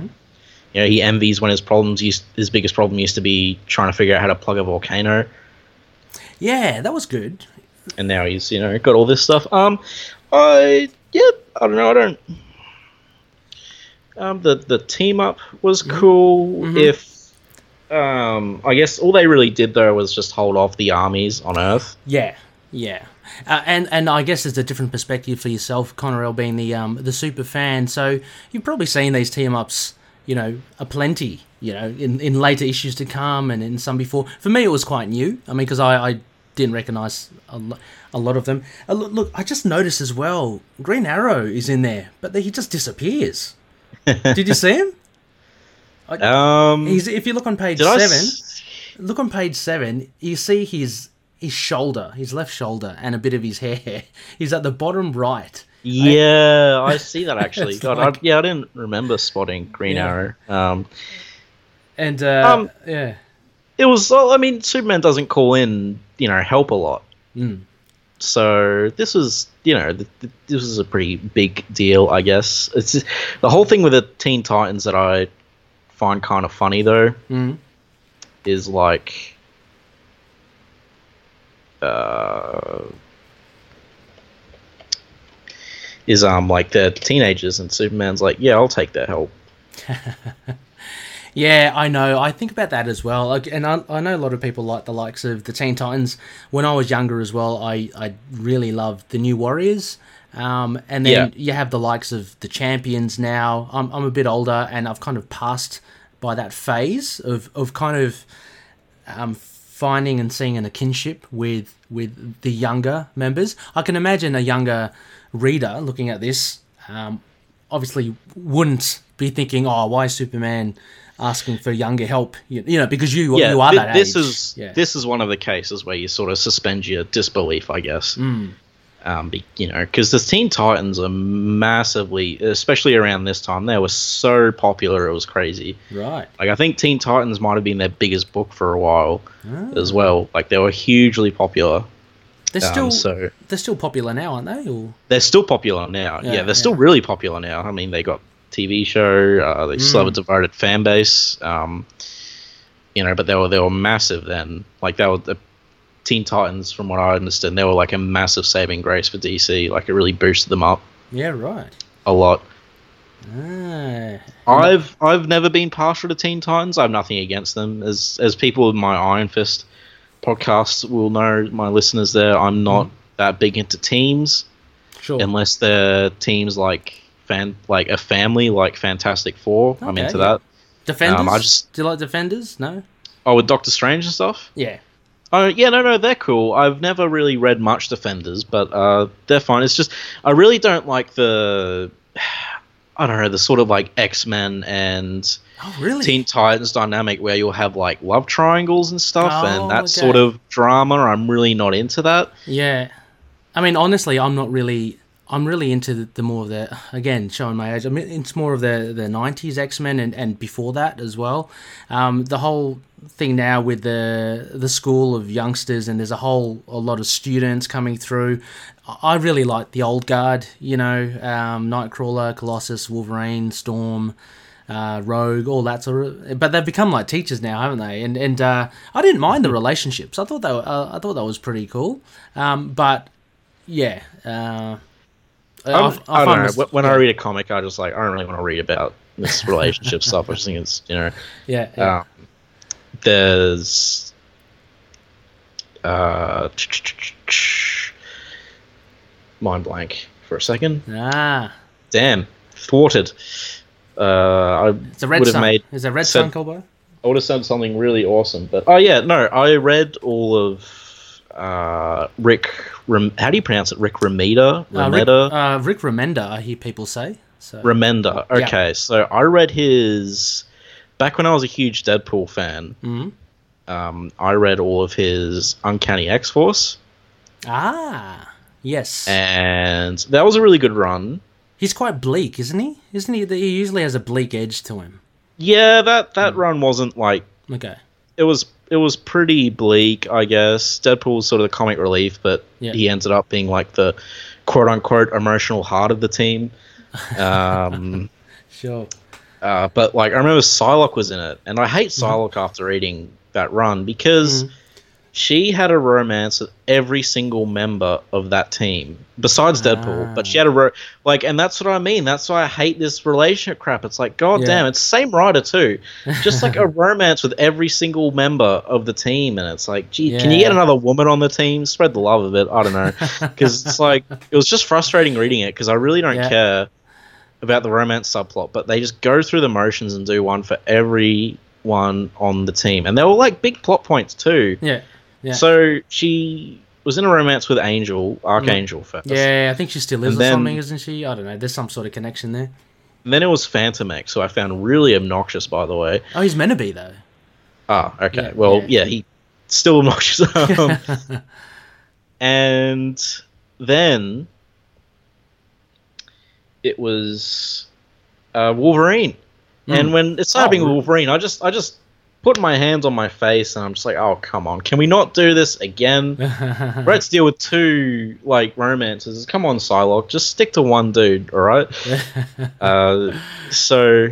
You know, he envies when his problems used his biggest problem used to be trying to figure out how to plug a volcano, Yeah, that was good. and now he's you know got all this stuff. Um, I yeah, I don't know. I don't. Um, the the team up was cool. If um, I guess all they really did though was just hold off the armies on Earth. Yeah, yeah, uh, and and I guess it's a different perspective for yourself, Connorell, being the um the super fan. So you've probably seen these team ups, you know, aplenty, you know, in in later issues to come and in some before. For me, it was quite new. I mean, because I, I didn't recognize a, a lot of them. Uh, look, look, I just noticed as well, Green Arrow is in there, but he just disappears. Did you see him? Um, He's if you look on page seven. s- look on page seven, you see his his shoulder, his left shoulder, and a bit of his hair. He's at the bottom right. Yeah, I see that actually. God, like- I, yeah, I didn't remember spotting Green Yeah. Arrow. Um, And uh, Um, yeah, it was. I mean, Superman doesn't call in, you know, help a lot. Mm. So this was, you know, th- th- this was a pretty big deal, I guess. It's just, the whole thing with the Teen Titans that I find kind of funny though Mm. is like, uh, is um like the teenagers and Superman's like, yeah, I'll take their help. yeah, I know. I think about that as well. Like, and I, I know a lot of people like the likes of the Teen Titans. When I was younger as well, I I really loved the New Warriors. Um, and then Yeah. you have the likes of the champions now. I'm, I'm a bit older and I've kind of passed by that phase of, of kind of um, finding and seeing in a kinship with with the younger members. I can imagine a younger reader looking at this, um, obviously wouldn't be thinking, "Oh, why is Superman asking for younger help?" You, you know, because you yeah, you are thi- that this age. is yeah. this is one of the cases where you sort of suspend your disbelief, I guess. Mm. Um, be- you know, because the Teen Titans are massively, especially around this time, they were so popular it was crazy. right. Like I think Teen Titans might have been their biggest book for a while Ah. as well. Like they were hugely popular. They're Um, still so they're still popular now, aren't they? Or they're still popular now. Yeah, Yeah, they're still really popular now. I mean, they got TV show. Uh, they still have Mm. a devoted fan base. Um, you know, but they were they were massive then. Like they were Teen Titans, from what I understand, they were like a massive saving grace for DC. Like it really boosted them up yeah, right. a lot. Ah, I've I've never been partial to Teen Titans. I have nothing against them. As as people in my Iron Fist podcast will know, my listeners there, I'm not Mm. that big into teams sure. unless they're teams like fan like a family like Fantastic Four. I'm into yeah. that. Defenders. um, I just- Do you like Defenders? No. Oh, with Doctor Strange and stuff. Yeah. Oh yeah, no, no, they're cool. I've never really read much Defenders, but uh, they're fine. It's just I really don't like the. I don't know the sort of like X Men and Oh, really? Teen Titans dynamic where you'll have like love triangles and stuff Oh, and that okay. sort of drama. I'm really not into that. Yeah, I mean, honestly, I'm not really. I'm really into the, the more of the again showing my age. I mean, it's more of the the '90s X Men and, and before that as well. Um, the whole thing now with the the school of youngsters and there's a whole a lot of students coming through. I really like the old guard. You know, um, Nightcrawler, Colossus, Wolverine, Storm. Uh, Rogue, all that sort of, but they've become like teachers now, haven't they? And and uh, I didn't mind the relationships. I thought that uh, I thought that was pretty cool. Um, but yeah, uh, I, I'm, I I, don't know. this- When- I read a comic, I just like I don't really want to read about this relationship stuff. I just think it's you know. yeah, yeah. Um, there's uh, mind blank for a second. ah, Damn, thwarted. Uh, I it's a red would have sun. made. Is a red said- sun, Colbo? I would have said something really awesome, but oh yeah, no, I read all of uh, Rick. Rem- how do you pronounce it? Rick Remeda. Uh, Rick, Remeda. uh, Rick Remender, I hear people say. So Remender. Yeah. Okay, so I read his back when I was a huge Deadpool fan. Mhm. Um, I read all of his Uncanny X Force, ah, yes, and that was a really good run. he's quite bleak, isn't he? Isn't he? He usually has a bleak edge to him. Yeah, that that run wasn't like Okay, it was. It was pretty bleak, I guess. Deadpool was sort of the comic relief, but Yeah. he ended up being like the quote unquote emotional heart of the team. Um, sure. Uh, but like I remember Psylocke was in it, and I hate Mm-hmm. Psylocke after reading that run because Mhm. She had a romance with every single member of that team besides Deadpool. But she had a ro- like, and that's what I mean. That's why I hate this relationship crap. It's like, god Yeah. damn, it's same writer too, just like a romance with every single member of the team, and it's like, gee, can you get another woman on the team? Spread the love of it. I don't know, because it's like it was just frustrating reading it because I really don't Yeah. care about the romance subplot, but they just go through the motions and do one for everyone on the team, and they were like big plot points too. Yeah, yeah, So she was in a romance with Angel, Archangel first. yeah. I think she still lives And or then- something, isn't she? I don't know. There's some sort of connection there. And then it was Fantomex, who I found really obnoxious, by the way. Oh, he's meant to be though. Ah, okay. Yeah, well, yeah. yeah, he still obnoxious. Um, and then it was uh, Wolverine. And Mm. when it started Oh, being? Wolverine, I just I just put my hands on my face and I'm just like, oh come on, can we not do this again? We're to deal with two like romances. Come on, Psylocke, just stick to one dude, all right? uh, so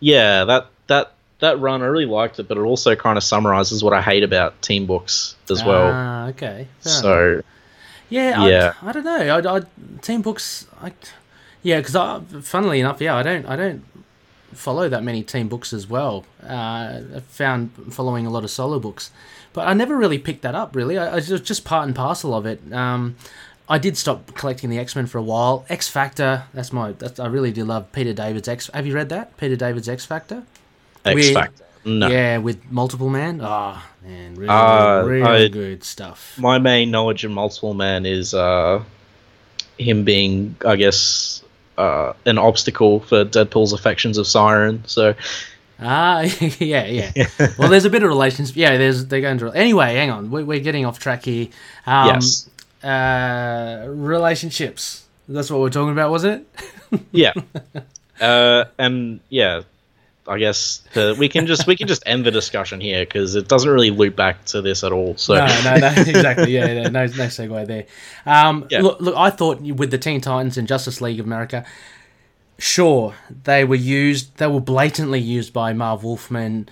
yeah, that that that run I really liked it, but it also kind of summarizes what I hate about team books as well. Ah, okay. Fair enough. so Yeah, Yeah. I, I don't know. I, I team books. I, yeah, because I, funnily enough, yeah, I don't, I don't follow that many team books as well. Uh, I found following a lot of solo books, but I never really picked that up. Really, I, I was just part and parcel of it. Um, I did stop collecting the X Men for a while. X Factor. That's my. That's, I really do love Peter David's X. Have you read that? Peter David's X Factor. X Factor. No. Yeah, with multiple man. Ah, man, really, Uh, really I- good stuff. My main knowledge of multiple man is uh, him being, I guess, uh, an obstacle for Deadpool's affections of Siren. So Ah, yeah, yeah. well, there's a bit of relations. Yeah, there's they're going to. Anyway, hang on, we're, we're getting off track here. Um, yes, Uh, relationships. That's what we're talking about, wasn't it? yeah, uh, and yeah. I guess the, we can just we can just end the discussion here because it doesn't really loop back to this at all. So No, no, no, exactly. Yeah, yeah, no, no segue there. Um, Yeah. Look, look, I thought with the Teen Titans and Justice League of America, sure they were used, they were blatantly used by Marv Wolfman,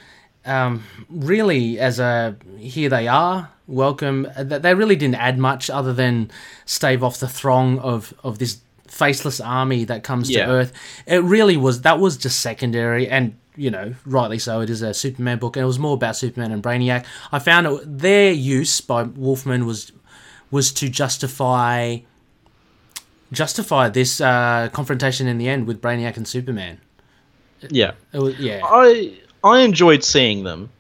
um, really as a here they are, welcome. They really didn't add much other than stave off the throng of of this faceless army that comes Yeah. to Earth. It really was that was just secondary and. You know, rightly so. It is a Superman book, and it was more about Superman and Brainiac. I found it, their use by Wolfman was was to justify justify this uh, confrontation in the end with Brainiac and Superman. yeah, It was, yeah, I I enjoyed seeing them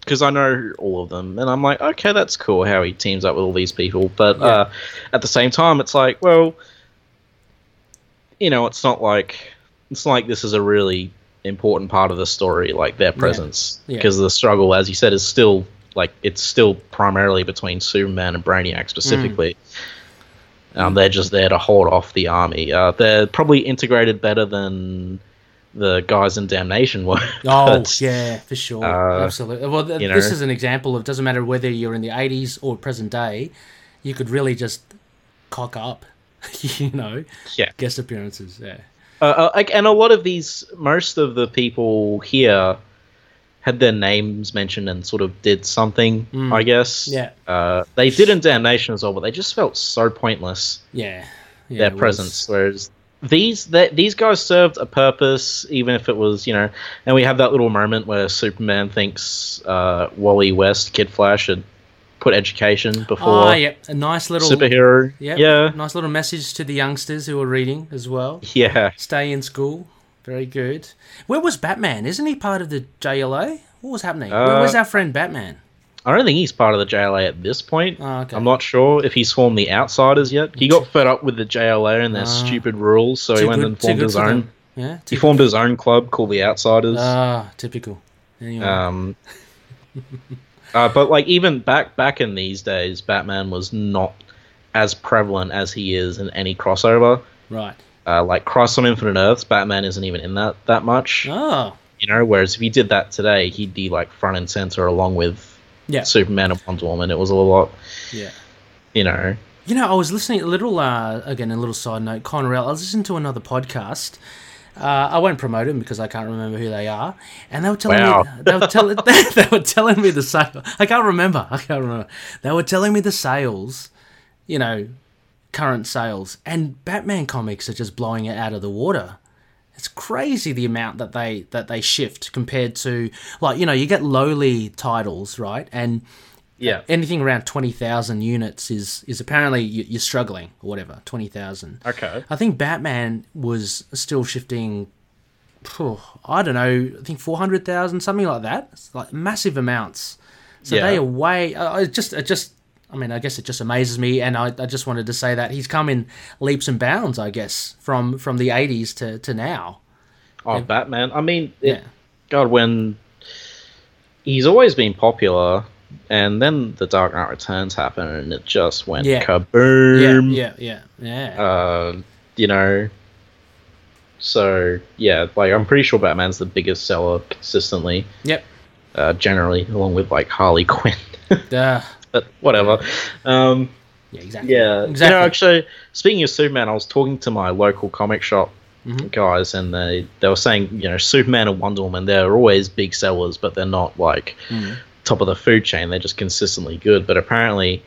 because I know all of them, and I'm like, okay, that's cool how he teams up with all these people. But Yeah. uh, at the same time, it's like, well, you know, it's not like it's like this is a really important part of the story, like their presence, Yeah. because the struggle, as you said, is still like it's still primarily between Superman and Brainiac specifically. Mm. Um, they're just there to hold off the army. Uh, they're probably integrated better than the guys in Damnation were. Oh but- yeah, for sure, uh, absolutely. Well, th- this know. is an example of doesn't matter whether you're in the '80s or present day, you could really just cock up, you know, yeah. guest appearances. Yeah, Uh, uh, like, and a lot of these, most of the people here had their names mentioned and sort of did something. Mm. I guess. Yeah. Uh, they did in Damnation as well, but they just felt so pointless. yeah, yeah their it was- presence. Whereas these that these guys served a purpose, even if it was you know. And we have that little moment where Superman thinks uh, Wally West, Kid Flash, should put education before Ah, yeah, a nice little superhero. Yeah, yeah, nice little message to the youngsters who are reading as well. yeah. Stay in school. Very good. Where was Batman? Isn't he part of the JLA? What was happening? Where was our friend Batman? I don't think he's part of the JLA at this point. Oh, okay. I'm not sure if he's formed the Outsiders yet. He got fed up with the JLA and their Ah. stupid rules, so he went good- and formed his own. them. Yeah. He formed his own club called the Outsiders. ah, typical. Anyway. Um, uh, but like even back back in these days, Batman was not as prevalent as he is in any crossover. right. Uh, like Crisis on Infinite Earths, Batman isn't even in that that much. Oh. You know, whereas if he did that today, he'd be like front and center along with Yeah. Superman and Wonder Woman. It was a lot, Yeah. you know. You know, I was listening a little. Uh, again, a little side note. Conrail. I was listening to another podcast. Uh, I won't promote them because I can't remember who they are, and they were telling Wow. me they were, tell, they were telling me the sale. I can't remember. I can't remember. They were telling me the sales. You know, current sales, and Batman comics are just blowing it out of the water. It's crazy the amount that they that they shift compared to like you know you get lowly titles right and Yeah. anything around 20,000 units is is apparently you- you're struggling or whatever 20,000 Okay. I think Batman was still shifting I don't know I think 400,000 something like that it's like massive amounts so Yeah. they are way uh, it just it just I mean I guess it just amazes me and I, I just wanted to say that he's come in leaps and bounds I guess from from the 80s to to now Oh, Batman. I mean, it, yeah God, when he's always been popular, and then the Dark Knight Returns happened, and it just went Yeah. kaboom. yeah yeah yeah yeah Uh, you know. So yeah, like I'm pretty sure Batman's the biggest seller consistently, yep uh, generally, along with like Harley Quinn. uh, but whatever. Um, yeah exactly yeah, exactly You know, actually, speaking of Superman, I was talking to my local comic shop Mhm. guys, and they they were saying, you know, Superman and Wonder Woman, they're always big sellers, but they're not like Mm. Top of the food chain. They're just consistently good. But apparently,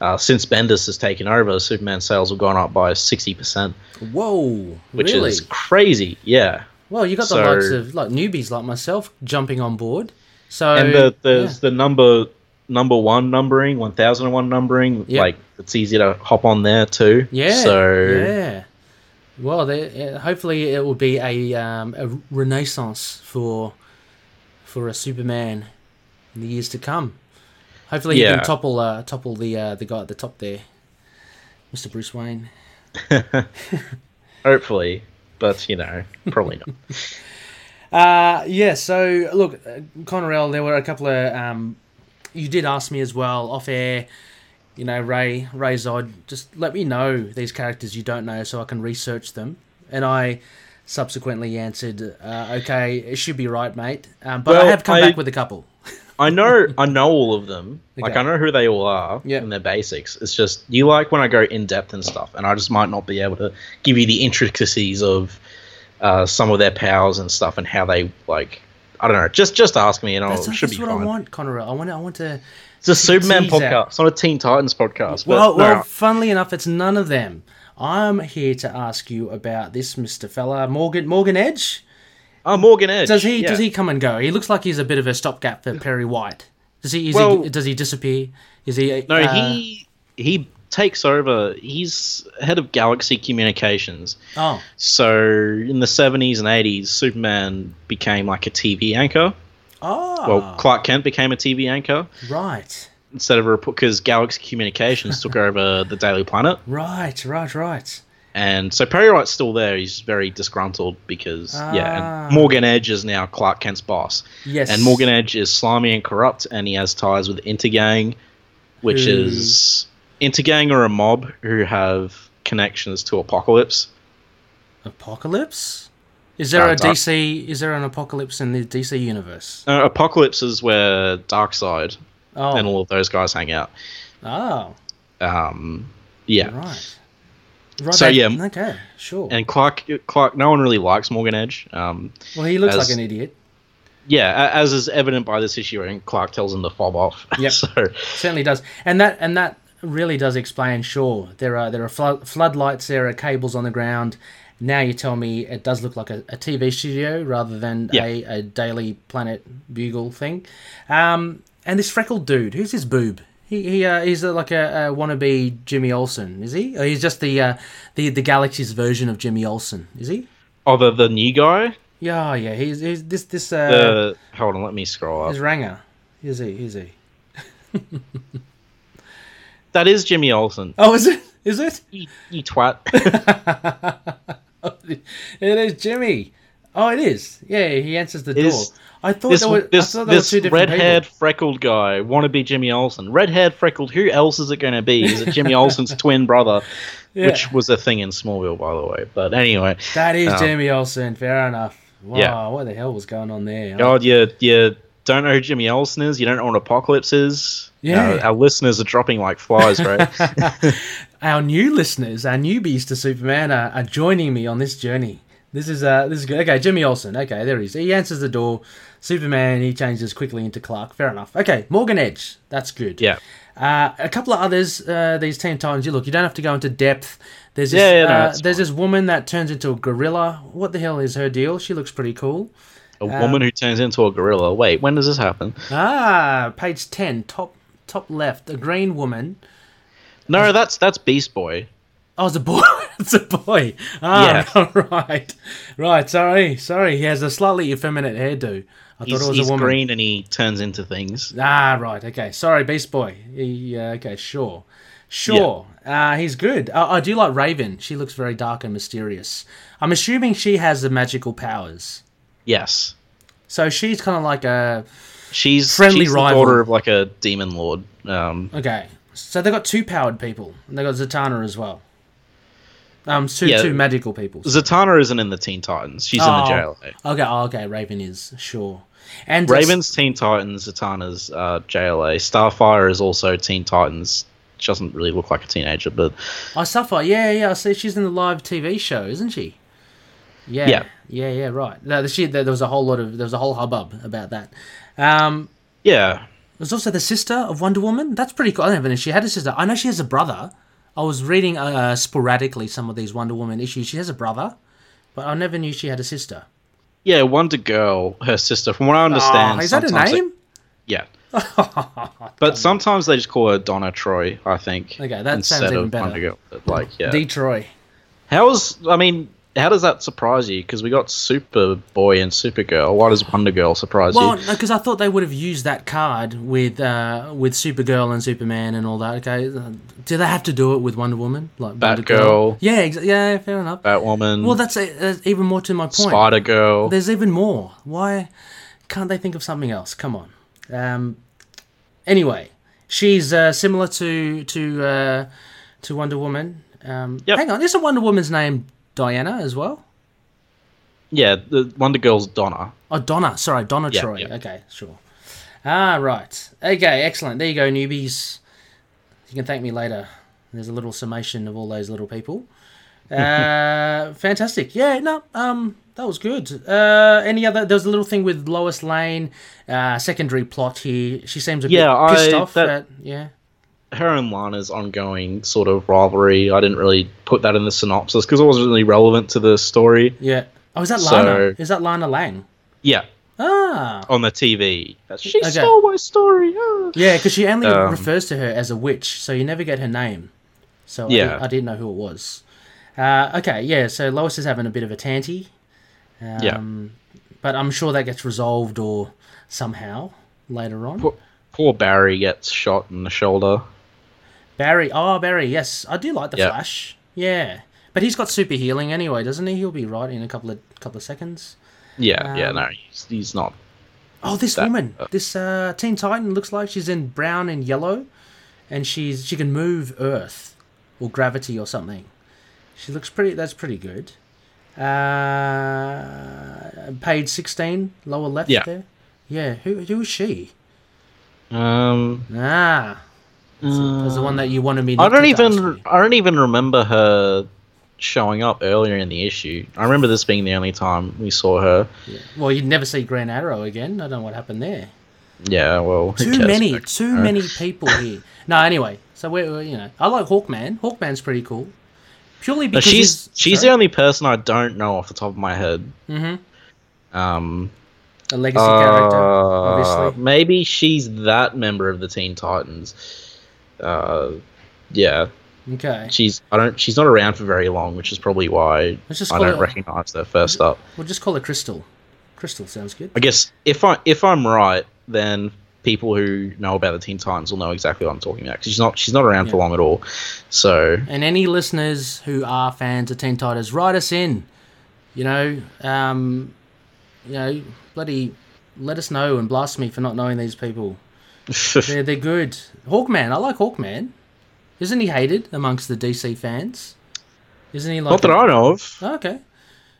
uh, since Bendis has taken over, Superman sales have gone up by sixty percent, Whoa! which really? is crazy. Yeah, well, you got the likes of like newbies like myself jumping on board. So and the there's yeah. the number number one numbering, one thousand and one numbering. Yep. Like it's easy to hop on there too. yeah, So yeah. Well, there, hopefully it will be a um, a renaissance for for a Superman in the years to come. Hopefully, he can topple uh, topple the uh, the guy at the top there, Mister Bruce Wayne. hopefully, but you know, probably not. Uh, yeah, so look, uh, Conrail, there were a couple of. Um, you did ask me as well off air, you know, Ray, Ray Zod, just let me know these characters you don't know so I can research them. And I subsequently answered, uh, okay, it should be right, mate. Um, but I have come I- back with a couple. I know I know all of them. Like I know who they all are Yeah. and their basics. It's just you like when I go in depth and stuff, and I just might not be able to give you the intricacies of uh, some of their powers and stuff and how they like. I don't know. Just just ask me, and I'll, That's, should that's be what I want, Conrail. I want I want to. It's a Superman podcast. out. It's not a Teen Titans podcast. But Well, no, well, funnily enough, it's none of them. I'm here to ask you about this Mr. Fella, Morgan Morgan Edge. Oh, Morgan Edge. Does he yeah. does he come and go? He looks like he's a bit of a stopgap for Perry White. Does he? Is Well- he does he disappear? Is he? No, uh, he he takes over. He's head of Galaxy Communications. Oh, So in the seventies and eighties, Superman became like a TV anchor. oh, Well, Clark Kent became a TV anchor right, instead of a report because Galaxy Communications took over the Daily Planet. right, right, right. And so Perry White's still there. He's very disgruntled because yeah, Ah. and Morgan Edge is now Clark Kent's boss. Yes. And Morgan Edge is slimy and corrupt, and he has ties with Intergang, which is Intergang are a mob who have connections to Apokolips. Apokolips? Is there Uh, a Dark- DC? Is there an apocalypse in the DC universe? Uh, Apokolips is where Darkseid Oh, and all of those guys hang out. oh, Um, yeah, right. Right. So, they- yeah. Okay, sure. and Clark, Clark, no one really likes Morgan Edge. Um, well, he looks as- like an idiot. yeah, as is evident by this issue, and Clark tells him to fob off. Yep. so Certainly does, and that and that really does explain. Sure, there are there are flood, floodlights, there are cables on the ground. Now you tell me it does look like a, a TV studio rather than Yeah. a, a Daily Planet Bugle thing. Um, and this freckled dude, who's this boob? He, he uh, he's uh, like a, a wannabe Jimmy Olsen, is he? Or he's just the uh, the the Galaxy's version of Jimmy Olsen, is he? oh, the the new guy. Yeah, yeah. He's, he's this this uh, hold on, let me scroll up. his Ranger. Is he? Is he? That is Jimmy Olsen. Oh, is it? Is it? You, you twat. it is Jimmy. Oh, it is. Yeah, he answers the door. Is- I thought this there were, this, thought this were two different red-haired people. freckled guy wannabe Jimmy Olsen. Red-haired freckled. Who else is it going to be? Is it Jimmy Olsen's twin brother? Yeah. Which was a thing in Smallville, by the way. But anyway, That is um, Jimmy Olsen. Fair enough. Wow, Yeah. what the hell was going on there? God, you you don't know who Jimmy Olsen is. You don't know what Apokolips is. Yeah. Uh, our listeners are dropping like flies, right? Our new listeners, our newbies to Superman, are, are joining me on this journey. This is uh, this is good. Okay, Jimmy Olsen. Okay, there he is. He answers the door. Superman. He changes quickly into Clark. Fair enough. Okay, Morgan Edge. That's good. yeah. Uh, a couple of others, uh, these Teen Titans. You look, you don't have to go into depth. There's this, Yeah, yeah, no, uh, there's this woman that turns into a gorilla. What the hell is her deal? She looks pretty cool. A woman who turns into a gorilla. Wait, when does this happen? Ah, page ten, top top left, a green woman. No, that's that's Beast Boy. Oh, it's a boy. it's a boy. Ah, right, right. Sorry, sorry. He has a slightly effeminate hairdo. I He's, thought it was a woman. green and he turns into things. Ah, right. Okay. Sorry, Beast Boy. He, uh, okay, sure. Sure. Uh, he's good. Uh, I do like Raven. She looks very dark and mysterious. I'm assuming she has the magical powers. Yes. So she's kind of like a. She's Friendly she's rival. the daughter of like a demon lord. Um, Okay. So they've got two powered people. And they've got Zatanna as well. Um, two, Yeah. two magical people. Zatanna isn't in the Teen Titans. She's Oh, in the JLA. Okay, oh, okay. Raven is, sure. And Raven's Teen Titans, Zatanna's uh, JLA. Starfire is also Teen Titans. She doesn't really look like a teenager, but I suffer. Yeah, yeah. I see. She's in the live TV show, isn't she? Yeah, Yeah. yeah, yeah. Right. No, she, there was a whole lot of there was a whole hubbub about that. Um, yeah. there's also the sister of Wonder Woman. That's pretty cool. I don't even know if she had a sister. I know she has a brother. I was reading uh, sporadically some of these Wonder Woman issues. She has a brother, but I never knew she had a sister. Yeah, Wonder Girl, her sister. From what I understand, Oh, is that a they- name? yeah. but sometimes they just call her Donna Troy. I think. Okay, that sounds even better. Wonder Girl. Like, yeah. Detroit. How's I mean, how does that surprise you? Because we got Superboy and Supergirl. Why does Wonder Girl surprise you? Well, you? because I thought they would have used that card with uh, with Supergirl and Superman and all that. Okay, do they have to do it with Wonder Woman? Like Batgirl. Girl? Yeah, yeah, fair enough. Batwoman. Well, that's, uh, that's even more to my point. Spider Girl. There's even more. Why can't they think of something else? Come on. Um, anyway, she's uh, similar to to uh, to Wonder Woman. Um, Yep. Hang on, isn't Wonder Woman's name Diana as well? Yeah, the Wonder Girl's Donna. Oh, Donna. Sorry, Donna Yeah, Troy. yeah. Okay, sure. Ah, right. Okay, excellent. There you go, newbies. You can thank me later. There's a little summation of all those little people. Uh, fantastic. Yeah, no, um, that was good. Uh, any other? There was a little thing with Lois Lane. Uh, secondary plot here. She seems a bit Yeah, pissed I- off. that- at- yeah. Her and Lana's ongoing sort of rivalry. I didn't really put that in the synopsis because it wasn't really relevant to the story. Yeah. Oh, is that So- Lana? Is that Lana Lang? Yeah, Ah. on the TV. That's, she Okay. stole my story. ah." Yeah, because she only Um, refers to her as a witch, so you never get her name. So Yeah. didn't, I didn't know who it was. Uh, okay, yeah, so Lois is having a bit of a tanty. Um, Yeah. But I'm sure that gets resolved or somehow later on. Poor, poor Barry gets shot in the shoulder. Barry, oh, Barry, yes. I do like the Yeah. Flash. Yeah. But he's got super healing anyway, doesn't he? He'll be right in a couple of couple of seconds. Yeah, yeah, Um, no, he's, he's not. Oh, this That- woman, uh, this uh, Teen Titan looks like she's in brown and yellow, and she's she can move Earth or gravity or something. She looks pretty. That's pretty good. Uh, page sixteen, lower left Yeah. there. Yeah, who who is she? Um, Ah, that's the one that you wanted me. to I don't even. you. I don't even remember her showing up earlier in the issue. I remember this being the only time we saw her. Well, you'd never see Green Arrow again. I don't know what happened there. Yeah, well, Too many, about too her? many people here. No, anyway. So we're we're, you know, I like Hawkman. Hawkman's pretty cool. Purely But because she's he's, she's the only person I don't know off the top of my head. Mm-hmm. Um, a legacy character, uh, obviously. maybe she's that member of the Teen Titans. Uh, yeah, Okay, she's I don't she's not around for very long, which is probably why I don't it- recognize her first up. we'll just call her Crystal. Crystal sounds good. I guess if I if I'm right, then people who know about the Teen Titans will know exactly what I'm talking about because she's not she's not around for long at all. So And any listeners who are fans of Teen Titans, write us in. You know, um, you know, bloody, let us know and blast me for not knowing these people. They're they're good. Hawkman, I like Hawkman. Isn't he hated amongst the DC fans? Isn't he like? not that a- I know of. Oh, okay.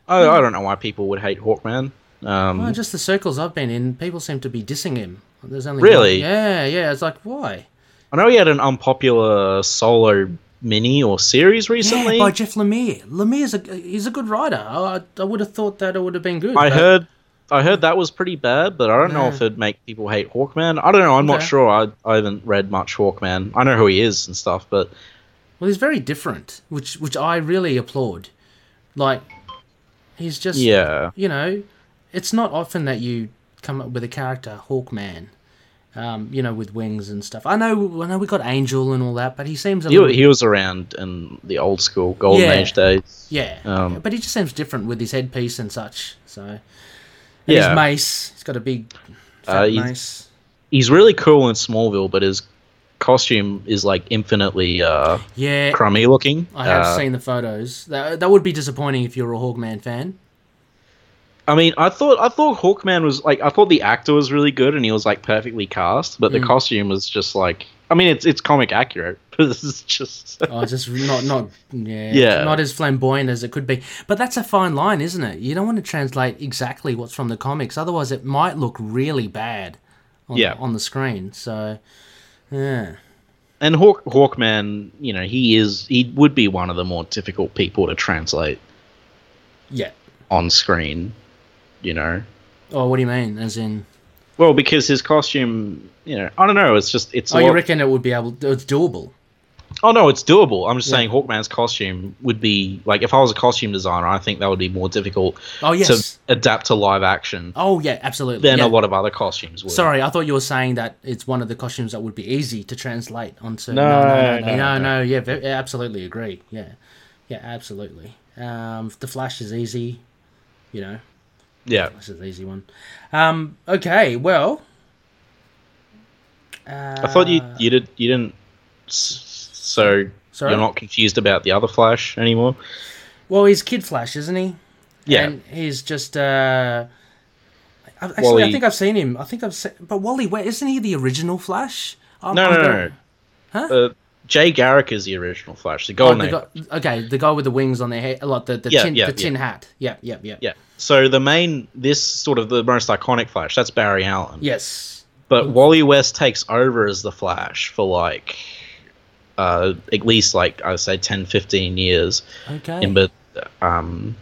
I, I don't know why people would hate Hawkman. Um, Well, just the circles I've been in, people seem to be dissing him. There's only Really? one- Yeah, yeah. It's like why? I know he had an unpopular solo mini or series recently. Yeah, by Jeff Lemire. Lemire's a he's a good writer. I, I would have thought that it would have been good. I heard I heard that was pretty bad, but I don't know if it'd make people hate Hawkman. I don't know. I'm not sure. I, I haven't read much Hawkman. I know who he is and stuff, but Well, he's very different, which which I really applaud. Like, he's just yeah, you know, it's not often that you come up with a character Hawkman, um, you know, with wings and stuff. I know, I know, we got Angel and all that, but he seems a little, he, he was around in the old school Golden Yeah. Age days. yeah, um, but he just seems different with his headpiece and such. So, and Yeah. his mace, he's got a big Uh, fat he's- mace. He's really cool in Smallville, but his costume is like infinitely uh, Yeah, crummy looking. I have Uh, seen the photos. That, that would be disappointing if you're a Hawkman fan. I mean, I thought I thought Hawkman was like I thought the actor was really good and he was like perfectly cast, but the Mm. costume was just like I mean, it's it's comic accurate, this is just Oh, just not not yeah, Yeah. not as flamboyant as it could be. But that's a fine line, isn't it? You don't want to translate exactly what's from the comics, otherwise it might look really bad on, Yeah. on the screen. So yeah. and Hawk Hawkman, you know, he is he would be one of the more difficult people to translate Yeah. on screen, you know. Oh, what do you mean? As in Well, because his costume, you know, I don't know. It's just it's. Oh, you reckon it would be able it's doable. Oh no, it's doable. I'm just Yeah. saying Hawkman's costume would be like if I was a costume designer, I think that would be more difficult Oh yes. to adapt to live action oh yeah, absolutely. than yeah. a lot of other costumes would. Sorry, I thought you were saying that it's one of the costumes that would be easy to translate onto. No, no, no, no, no, no. no, yeah, ve- yeah, absolutely agree. Yeah, yeah, absolutely. Um, the Flash is easy, you know. Yeah. This is an easy one. Um, okay, well. Uh, I thought you you did you didn't. So Sorry? you're not confused about the other Flash anymore. Well, he's Kid Flash, isn't he? Yeah. And he's just. Uh, actually, I think I've seen him. I think I've seen. But Wally, where isn't he the original Flash? I'm- No, I'm no, going- no. Huh? Uh, Jay Garrick is the original Flash, the Oh, the guy, okay, the guy with the wings on their head, like the the Yeah, tin, yeah, the tin yeah. hat. Yeah, yeah, yeah. Yeah. So the main, this sort of the most iconic Flash, that's Barry Allen. Yes. But Wally West takes over as the Flash for like, uh, at least like I would say 10, 15 years. Okay. In but um,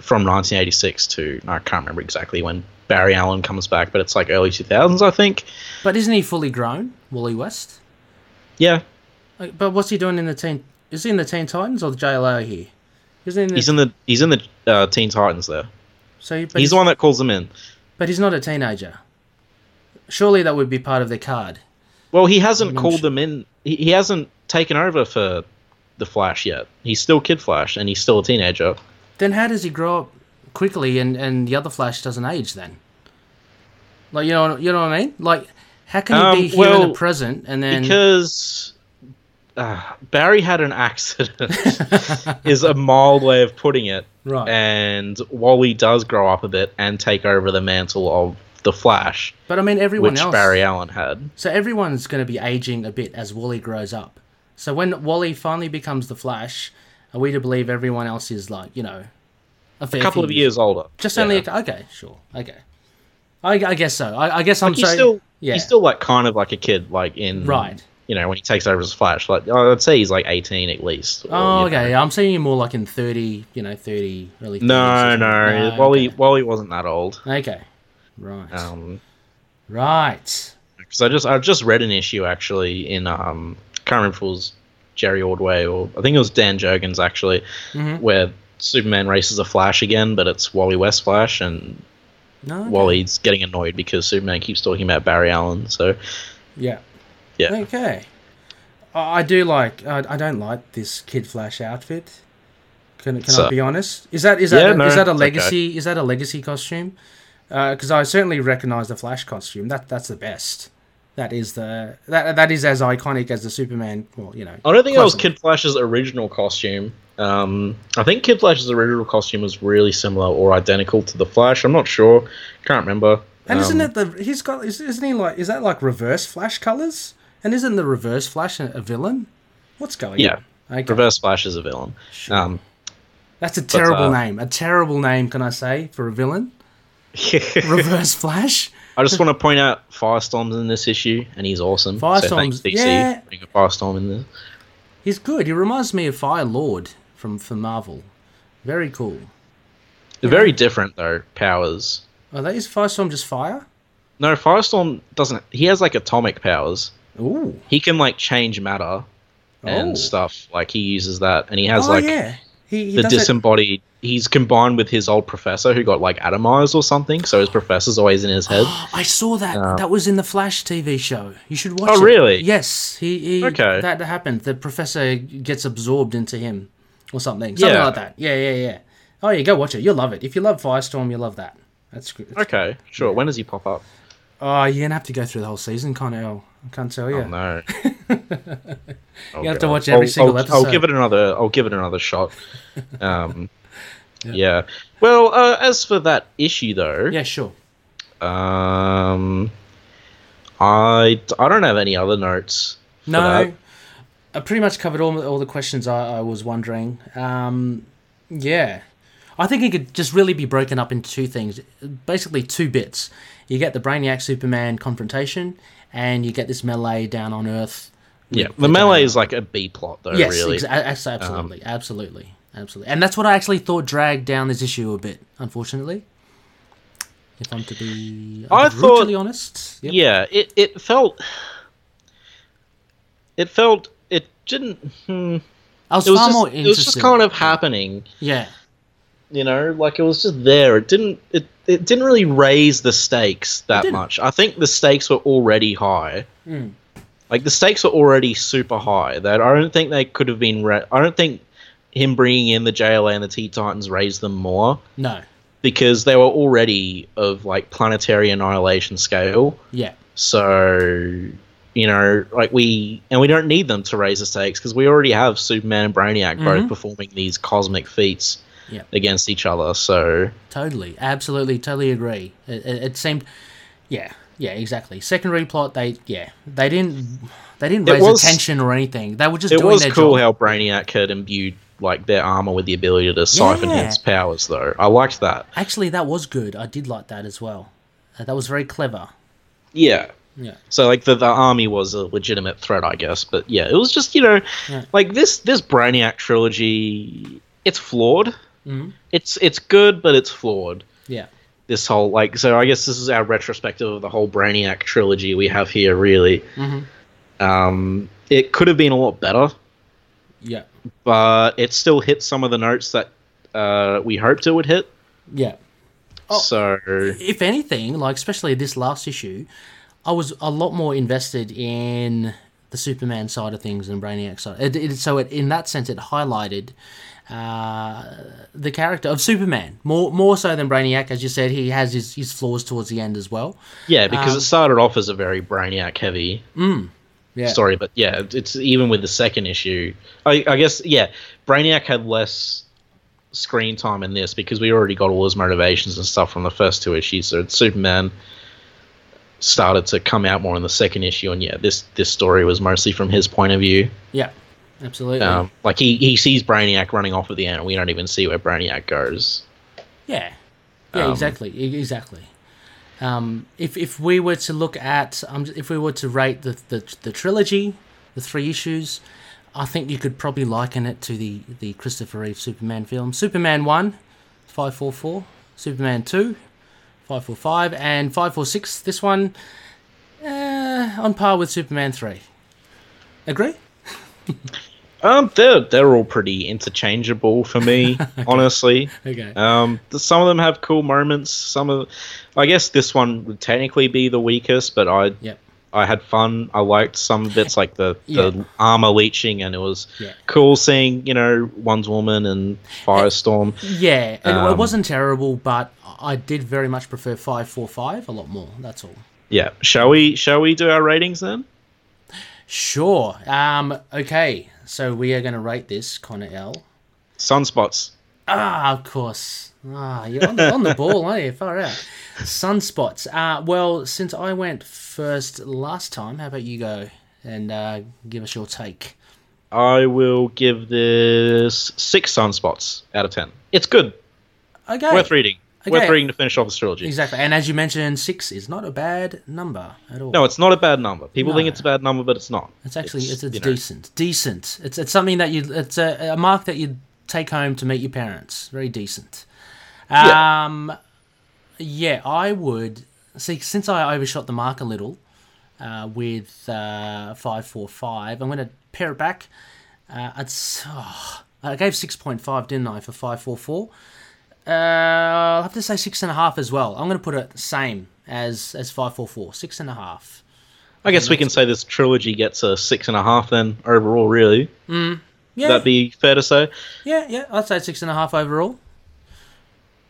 from 1986 to I can't remember exactly when Barry Allen comes back, but it's like early 2000s, I think. but isn't he fully grown, Wally West? Yeah, Like, But what's he doing in the teen? Is he in the Teen Titans or the JLO here? Is he in the, he's in the he's in the uh, Teen Titans there. so, but he's the one that calls them in. But he's not a teenager. Surely that would be part of the card. Well, he hasn't called them in. He, he hasn't taken over for the Flash yet. He's still Kid Flash, and he's still a teenager. Then how does he grow up quickly and, and the other Flash doesn't age then? Like you know you know what I mean? Like how can he Um, be here in the present and then because uh, Barry had an accident is a mild way of putting it. Right. And Wally does grow up a bit and take over the mantle of the Flash, But I mean, everyone which else. Barry Allen had. So everyone's going to be aging a bit as Wally grows up. So when Wally finally becomes the Flash, are we to believe everyone else is like you know a, A couple few of years older. Just Yeah. only a, okay, sure, okay. I, I guess so. I, I guess I'm he's so still yeah he's still like kind of like a kid, like in Right. You know, when he takes over as Flash, like I'd say he's like eighteen at least. or, Oh, know. okay. I'm seeing him more like in thirty, you know, thirty early. No, no, No, Wally okay. Wally wasn't that old. Okay, right, Um, right. because I just I just read an issue actually in um can't remember if it was Jerry Ordway or I think it was Dan Jurgens actually, Mhm. where Superman races a Flash again, but it's Wally West Flash, and No, okay. Wally's getting annoyed because Superman keeps talking about Barry Allen. So Yeah. yeah, Okay. I do like. I, I don't like this Kid Flash outfit. Can, can I be honest? Is that is that Yeah, is no, that a it's okay. legacy? Is that a legacy costume? Because I certainly recognise the Flash costume. That that's the best. That is the that that is as iconic as the Superman. Well, you know. I don't think that was Kid Flash's original costume. Um, I think Kid Flash's original costume was really similar or identical to the Flash. I'm not sure. Can't remember. And isn't Um, it the he's got is- isn't he like is that like reverse Flash colors? And isn't the reverse Flash a, villain? What's going Yeah. on? Okay. Reverse Flash is a villain. Sure. Um, That's a terrible uh, name. A terrible name, can I say, for a villain? Reverse Flash. I just want to point out Firestorm's in this issue, and he's awesome. so thanks DC yeah. for putting a Firestorm in there. He's good. He reminds me of Fire Lord from from Marvel. Very cool. They're very different though. Powers. Are they is Firestorm just fire? No, Firestorm doesn't. He has like atomic powers. Ooh. He can like change matter and Oh. stuff. Like he uses that, and he has oh like yeah. He, he the disembodied. He's combined with his old professor who got like atomized or something. So his professor's always in his head. I saw that. Uh, that was in the Flash TV show. You should watch Oh, it. really? Yes. He, he Okay. that happened. The professor gets absorbed into him or something. Something Yeah. like that. Yeah, yeah, yeah. Oh yeah, go watch it. You'll love it. If you love Firestorm, you'll love that. That's good. Okay, sure. When does he pop up? Oh, you're gonna have to go through the whole season, you? I can't tell you. Oh no. Oh, You have to watch every I'll- single I'll, episode. I'll give it another. I'll give it another shot. Um, yeah. Well, uh, as for that issue though, Yeah, sure. um, I I don't have any other notes. No, that. I pretty much covered all all the questions I, I was wondering. Um, yeah, I think it could just really be broken up into two things, basically two bits. You get the Brainiac Superman confrontation, and you get this melee down on Earth. Yeah, the melee Diana. is like a B plot though. yes, really. Um, exa- abs- absolutely, absolutely, absolutely, and that's what I actually thought dragged down this issue a bit. Unfortunately, if I'm to be I brutally thought- honest, Yep. Yeah, it it felt. It felt it didn't. Hmm, I was it was far just more it was just kind of happening. yeah, you know like it was just there it didn't it, it didn't really raise the stakes that much. I think the stakes were already high. Mm. like the stakes were already super high that i don't think they could have been ra- i don't think him bringing in the jla and the t titans raised them more. No, because they were already of like planetary annihilation scale. Yeah. so you know like we and we don't need them to raise the stakes because we already have superman and brainiac both Mhm. performing these cosmic feats Yeah. against each other so Totally, absolutely, totally agree. It, it, it seemed, yeah, yeah, exactly. Secondary plot, they, yeah, they didn't, they didn't raise was- attention or anything. They were just it doing was their cool job. how Brainiac had imbued like their armor with the ability to siphon Yeah. his powers, though. I liked that. Actually, that was good. I did like that as well. Uh, that was very clever. Yeah. Yeah, So like the, the army was a legitimate threat, I guess. But yeah, it was just you know, Yeah. like this this Brainiac trilogy. It's flawed. Mhm. It's it's good, but it's flawed. yeah, This whole like so I guess this is our retrospective of the whole Brainiac trilogy we have here. Really, hmm um, it could have been a lot better. yeah, but it still hit some of the notes that uh, we hoped it would hit. yeah. Oh. So If anything, like especially this last issue, I was a lot more invested in the Superman side of things than Brainiac side. It, it, so it, in that sense, it highlighted uh, the character of Superman more more so than Brainiac. As you said, he has his, his flaws towards the end as well. yeah, because Um, it started off as a very Brainiac heavy. Yeah. story. But yeah, it's even with the second issue. I, I guess yeah, Brainiac had less screen time in this because we already got all his motivations and stuff from the first two issues. So Superman started to come out more in the second issue, and yeah, this this story was mostly from his point of view. Yeah, absolutely. Um, like he he sees Brainiac running off at the end, and we don't even see where Brainiac goes. Yeah, yeah, Um, exactly, exactly. Um, if if we were to look at, um, if we were to rate the, the the trilogy, the three issues, I think you could probably liken it to the the Christopher Reeve Superman film. Superman one, five four four. Superman two, five four five, and five four six. This one, uh, on par with Superman three. Agree? Um, they're they're all pretty interchangeable for me, honestly. Okay. Um, some of them have cool moments. Some of, I guess this one would technically be the weakest, but I Yep. I had fun. I liked some bits like the the Yeah. armor leeching, and it was Yeah. cool seeing you know Wonder Woman and Firestorm. Yeah, and it Um, wasn't terrible, but I did very much prefer five four five a lot more. That's all. Yeah, shall we shall we do our ratings then? Sure. Um. Okay. So we are going to rate this Connor L. Sunspots. Ah, of course. Ah, you're on the, on the ball, aren't you? Far out. Sunspots. Uh, well, since I went first last time, how about you go and uh, give us your take? I will give this six sunspots out of ten. It's good, Okay. worth reading, worth Okay. reading to finish off this trilogy. Exactly. And as you mentioned, six is not a bad number at all. No, it's not a bad number. People think it's a bad number, but it's not. It's actually it's, it's, you know, decent, decent. It's it's something that you it's a, a mark that you take home to meet your parents. Very decent. Yeah. Um, yeah, I would see since I overshot the mark a little uh, with uh, five four five. I'm going to pare it back. Uh, it's oh, I gave six point five, didn't I, for five four four? Uh, I'll have to say six and a half as well. I'm going to put it same as as five four four, six and a half. I guess we can say this trilogy gets a six and a half then overall. Really, Yeah, that'd be fair to say. Yeah, yeah, I'd say six and a half overall.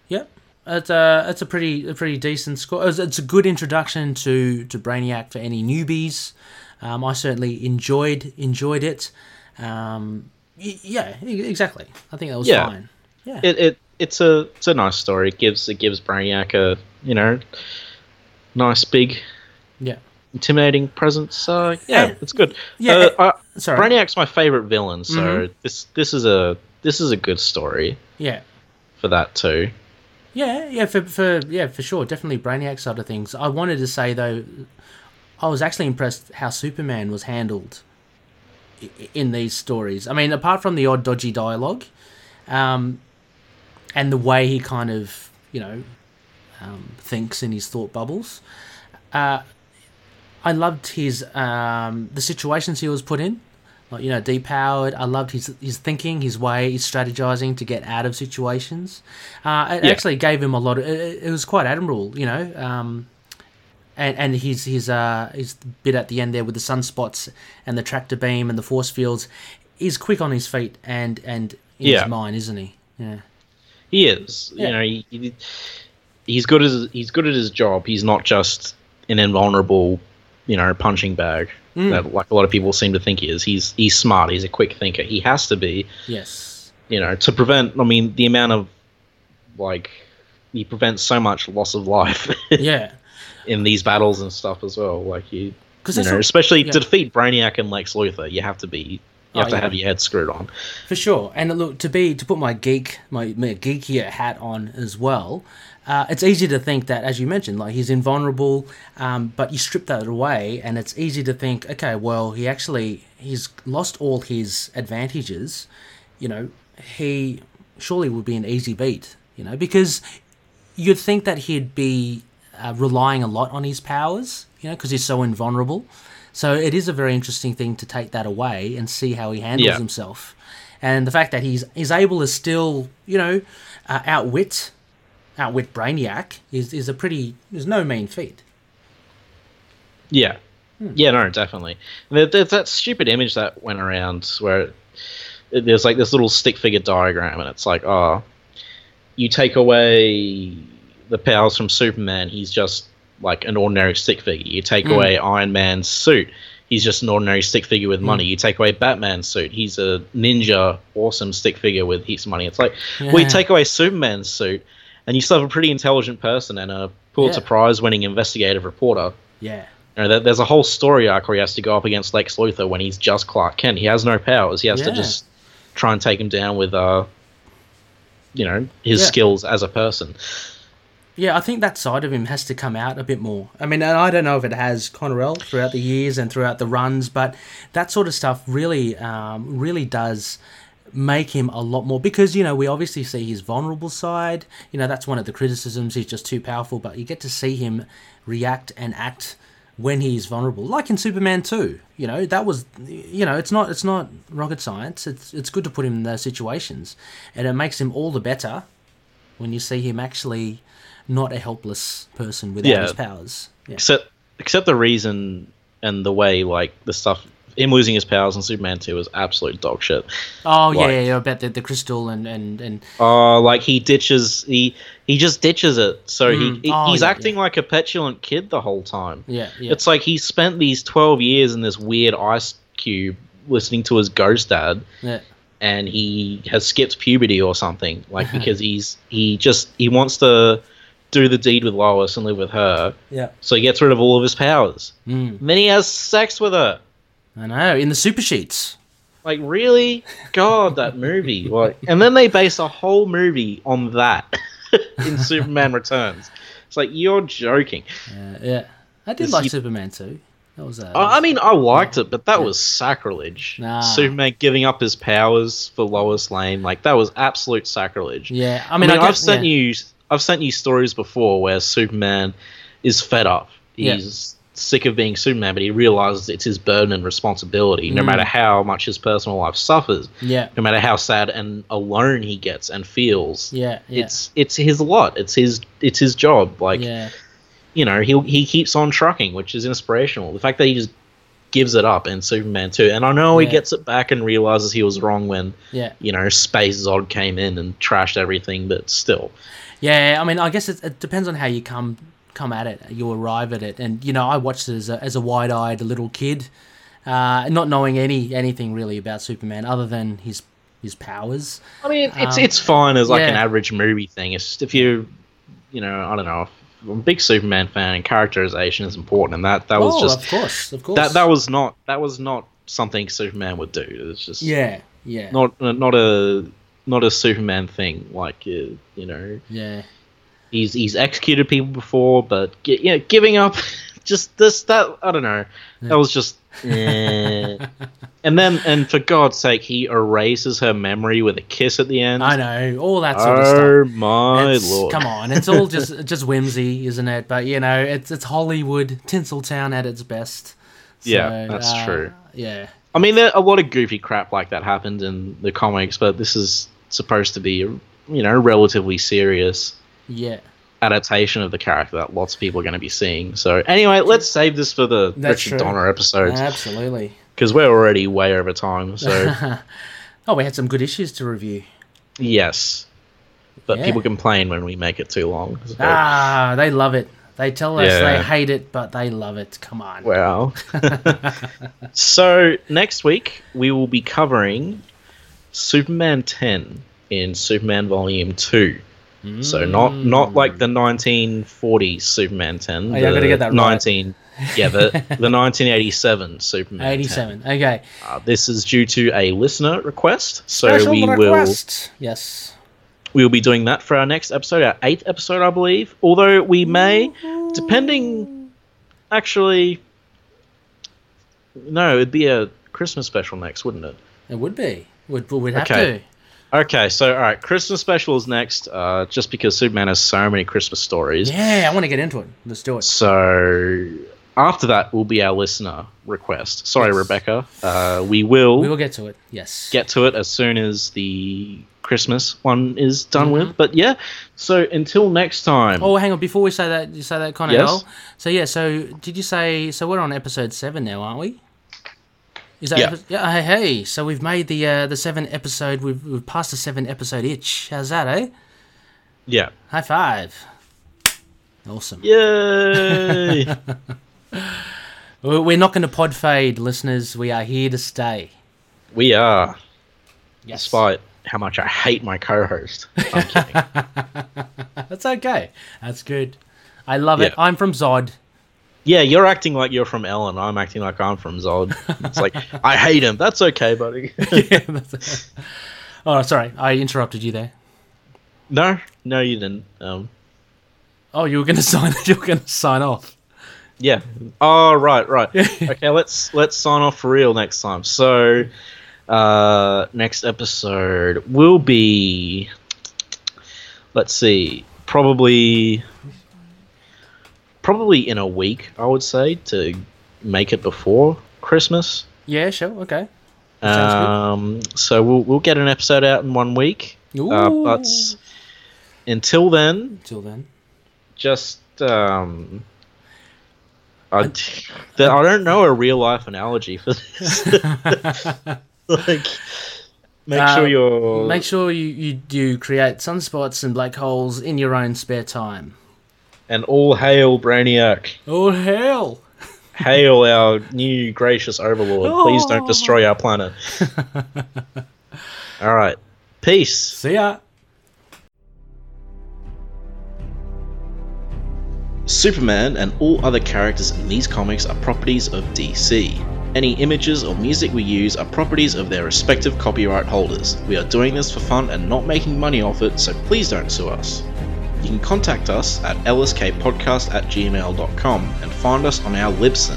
Yep, it's a it's a pretty a pretty decent score. It's, a good introduction to to Brainiac for any newbies. Um, I certainly enjoyed enjoyed it. Um, yeah, exactly. I think that was Yeah. fine. Yeah, It, it it's a it's a nice story. It gives it gives Brainiac a you know nice big yeah. intimidating presence. So yeah, it's good. Yeah, uh, I, Sorry. Brainiac's my favorite villain. So Mhm. this this is a this is a good story Yeah. for that too. Yeah, yeah, for, for yeah, for sure, definitely Brainiac side of things. I wanted to say though, I was actually impressed how Superman was handled in these stories. I mean, apart from the odd dodgy dialogue, um, and the way he kind of you know um, thinks in his thought bubbles, uh, I loved his um, the situations he was put in. Like you know, depowered. I loved his his thinking, his way, his strategizing to get out of situations. Uh, it Yeah. actually gave him a lot of. It, it was quite admirable, you know. Um, and and his his uh his bit at the end there with the sunspots and the tractor beam and the force fields, he's quick on his feet and and in Yeah. his mind, isn't he? Yeah. He is. Yeah. You know, he, he- he's good as he's good at his job. He's not just an invulnerable, you know, punching bag Mm. that like a lot of people seem to think he is. He's he's smart. He's a quick thinker. He has to be, Yes. you know, to prevent. I mean, the amount of like he prevents so much loss of life Yeah. in these battles and stuff as well. Like you, you know, what- especially yeah. to defeat Brainiac and Lex Luthor, you have to be. You Oh, have to yeah. have your head screwed on. For sure, and look to be to put my geek my, my geekier hat on as well. Uh, it's easy to think that, as you mentioned, like he's invulnerable, um, but you strip that away, and it's easy to think, okay, well, he actually he's lost all his advantages. You know, he surely would be an easy beat. You know, because you'd think that he'd be uh, relying a lot on his powers. You know, because he's so invulnerable. So it is a very interesting thing to take that away and see how he handles Yeah. himself, and the fact that he's he's able to still you know uh, outwit outwit Brainiac is is a pretty is no mean feat. Yeah. Hmm. Yeah, no, definitely. There, there's that stupid image that went around where it, there's like this little stick figure diagram, and it's like, oh, you take away the powers from Superman, he's just like an ordinary stick figure. You take Mm. away Iron Man's suit, he's just an ordinary stick figure with money. You take away Batman's suit, he's a ninja, awesome stick figure with heaps of money. It's like we Yeah. take away Superman's suit, and you still have a pretty intelligent person and a Pulitzer Yeah. Prize winning investigative reporter. Yeah. You know, there's a whole story arc where he has to go up against Lex Luthor when he's just Clark Kent. He has no powers. He has to just try and take him down with, uh, you know, his Yeah. skills as a person. Yeah, I think that side of him has to come out a bit more. I mean, I don't know if it has Conrail throughout the years and throughout the runs, but that sort of stuff really, um, really does make him a lot more because you know we obviously see his vulnerable side. You know that's one of the criticisms. He's just too powerful, but you get to see him react and act when he's vulnerable, like in Superman 2. You know that was, you know, it's not it's not rocket science. It's it's good to put him in those situations, and it makes him all the better when you see him actually not a helpless person without Yeah. his powers. Yeah. Except, except the reason and the way, like the stuff, him losing his powers in Superman Two was absolute dog shit. Oh yeah, Like- yeah, yeah, about the, the crystal and and and Oh, like he ditches, he he just ditches it. So Mm. he, he Oh, he's yeah, acting like a petulant kid the whole time. yeah, yeah. It's like he spent these twelve years in this weird ice cube listening to his ghost dad. yeah. and he has skipped puberty or something like because he's he just he wants to do the deed with Lois and live with her Yeah. so he gets rid of all of his powers Mm. and then he has sex with her I know. In the super sheets. like really god that movie like and then they base a whole movie on that in Superman Returns it's like you're joking Uh, yeah. I did like you- Superman too. That was uh, I I mean I liked it but that was sacrilege Nah. Superman giving up his powers for Lois Lane like that was absolute sacrilege yeah. I I mean, mean, I have sent yeah. you, I've sent you stories before where Superman is fed up. Yeah. He's sick of being Superman, but he realizes it's his burden and responsibility, no Mm. matter how much his personal life suffers, Yeah. no matter how sad and alone he gets and feels. Yeah. Yeah. It's it's his lot. It's his it's his job. Like yeah. you know, he he keeps on trucking, which is inspirational. The fact that he just gives it up in Superman 2. And I know Yeah. he gets it back and realizes he was wrong when, Yeah. you know, Space Zod came in and trashed everything, but still. Yeah, I mean, I guess it, it depends on how you come come at it. You arrive at it, and you know, I watched it as a as a wide eyed little kid, uh, not knowing any anything really about Superman other than his his powers. I mean, it's Um, it's fine as like an average movie thing. It's just if you, you know, I don't know. I'm a big Superman fan, and characterization is important, and that that was oh, just of course, of course. that that was not that was not something Superman would do. It's just yeah, yeah, not not a not a Superman thing. Like uh, you know, yeah, he's he's executed people before, but gi- yeah, giving up, just this that I don't know. That was just. eh. and then, and for God's sake, he erases her memory with a kiss at the end. I know all that sort of stuff. Oh my It's- lord! Come on, it's all just just whimsy, isn't it? But you know, it's it's Hollywood, Tinseltown at its best. Yeah, that's uh, true. Yeah, I mean, there a lot of goofy crap like that happened in the comics, but this is supposed to be, you know, relatively serious yeah. adaptation of the character that lots of people are going to be seeing. So, anyway, let's save this for the That's Richard true. Donner episodes Absolutely. because we're already way over time. So, Oh, we had some good issues to review. yes, but Yeah. people complain when we make it too long. So, Ah, they love it. They tell us Yeah. they hate it, but they love it. Come on. Wow. so next week we will be covering Superman 10 in Superman Volume 2. So not not like the 1940 Superman 10. Oh, yeah, I gotta the get that right. 19 Yeah, the, the 1987 Superman 10. 87. Okay. Uh, this is due to a listener request, so Special we will request. Yes. we will be doing that for our next episode, our eighth episode, I believe. Although we may, depending, actually, no, it'd be a Christmas special next, wouldn't it? It would be. We'd, we'd have Okay. to. Okay, so all right, Christmas special is next. Uh, just because Superman has so many Christmas stories. Yeah, I want to get into it. Let's do it. So after that will be our listener request. Sorry, Yes. Rebecca. Uh, we will, We will get to it. Yes. get to it as soon as the Christmas one is done with. But yeah, so until next time. Oh, hang on. Before we say that, you say that, Connor. Yes? L. So yeah. So did you say? So we're on episode seven now, aren't we? Is that Yeah. epi- yeah? Hey, hey. So we've made the uh, the seven episode. We've we've passed the seven episode itch. How's that, eh? Yeah. High five. Awesome. Yay! We- We're not going to pod fade, listeners. We are here to stay. we are, Yes. despite how much I hate my co-host. I'm kidding. That's okay. That's good. I love it. I'm from Zod. Yeah, you're acting like you're from Ellen. I'm acting like I'm from Zod. It's like I hate him. That's okay, buddy. yeah, that's oh, sorry. I interrupted you there. no, no, you didn't. Um, Oh, you were going to sign. You were going to sign off. Yeah. Oh, right, right. okay, let's let's sign off for real next time. So, uh, next episode will be. Let's see. Probably. Probably in a week, I would say, to make it before Christmas. Yeah, sure. Okay. Um, so we'll we'll get an episode out in one week. Uh, but until then, Until then. just um I, I don't know a real life analogy for this. like, make Uh, sure you're Make sure you, you do create sunspots and black holes in your own spare time. And all hail Brainiac. All hail! Hail our new gracious overlord. Please don't oh. destroy our planet. all right, peace. See ya. Superman and all other characters in these comics are properties of DC. Any images or music we use are properties of their respective copyright holders. We are doing this for fun and not making money off it, so please don't sue us. You can contact us at lskpodcast at gmail.com and find us on our Libsyn,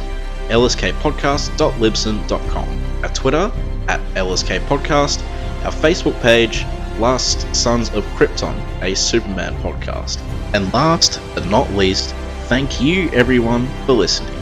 lskpodcast.libsyn.com, our Twitter at lskpodcast, our Facebook page, Last Sons of Krypton, a Superman podcast. And last but not least, thank you everyone for listening.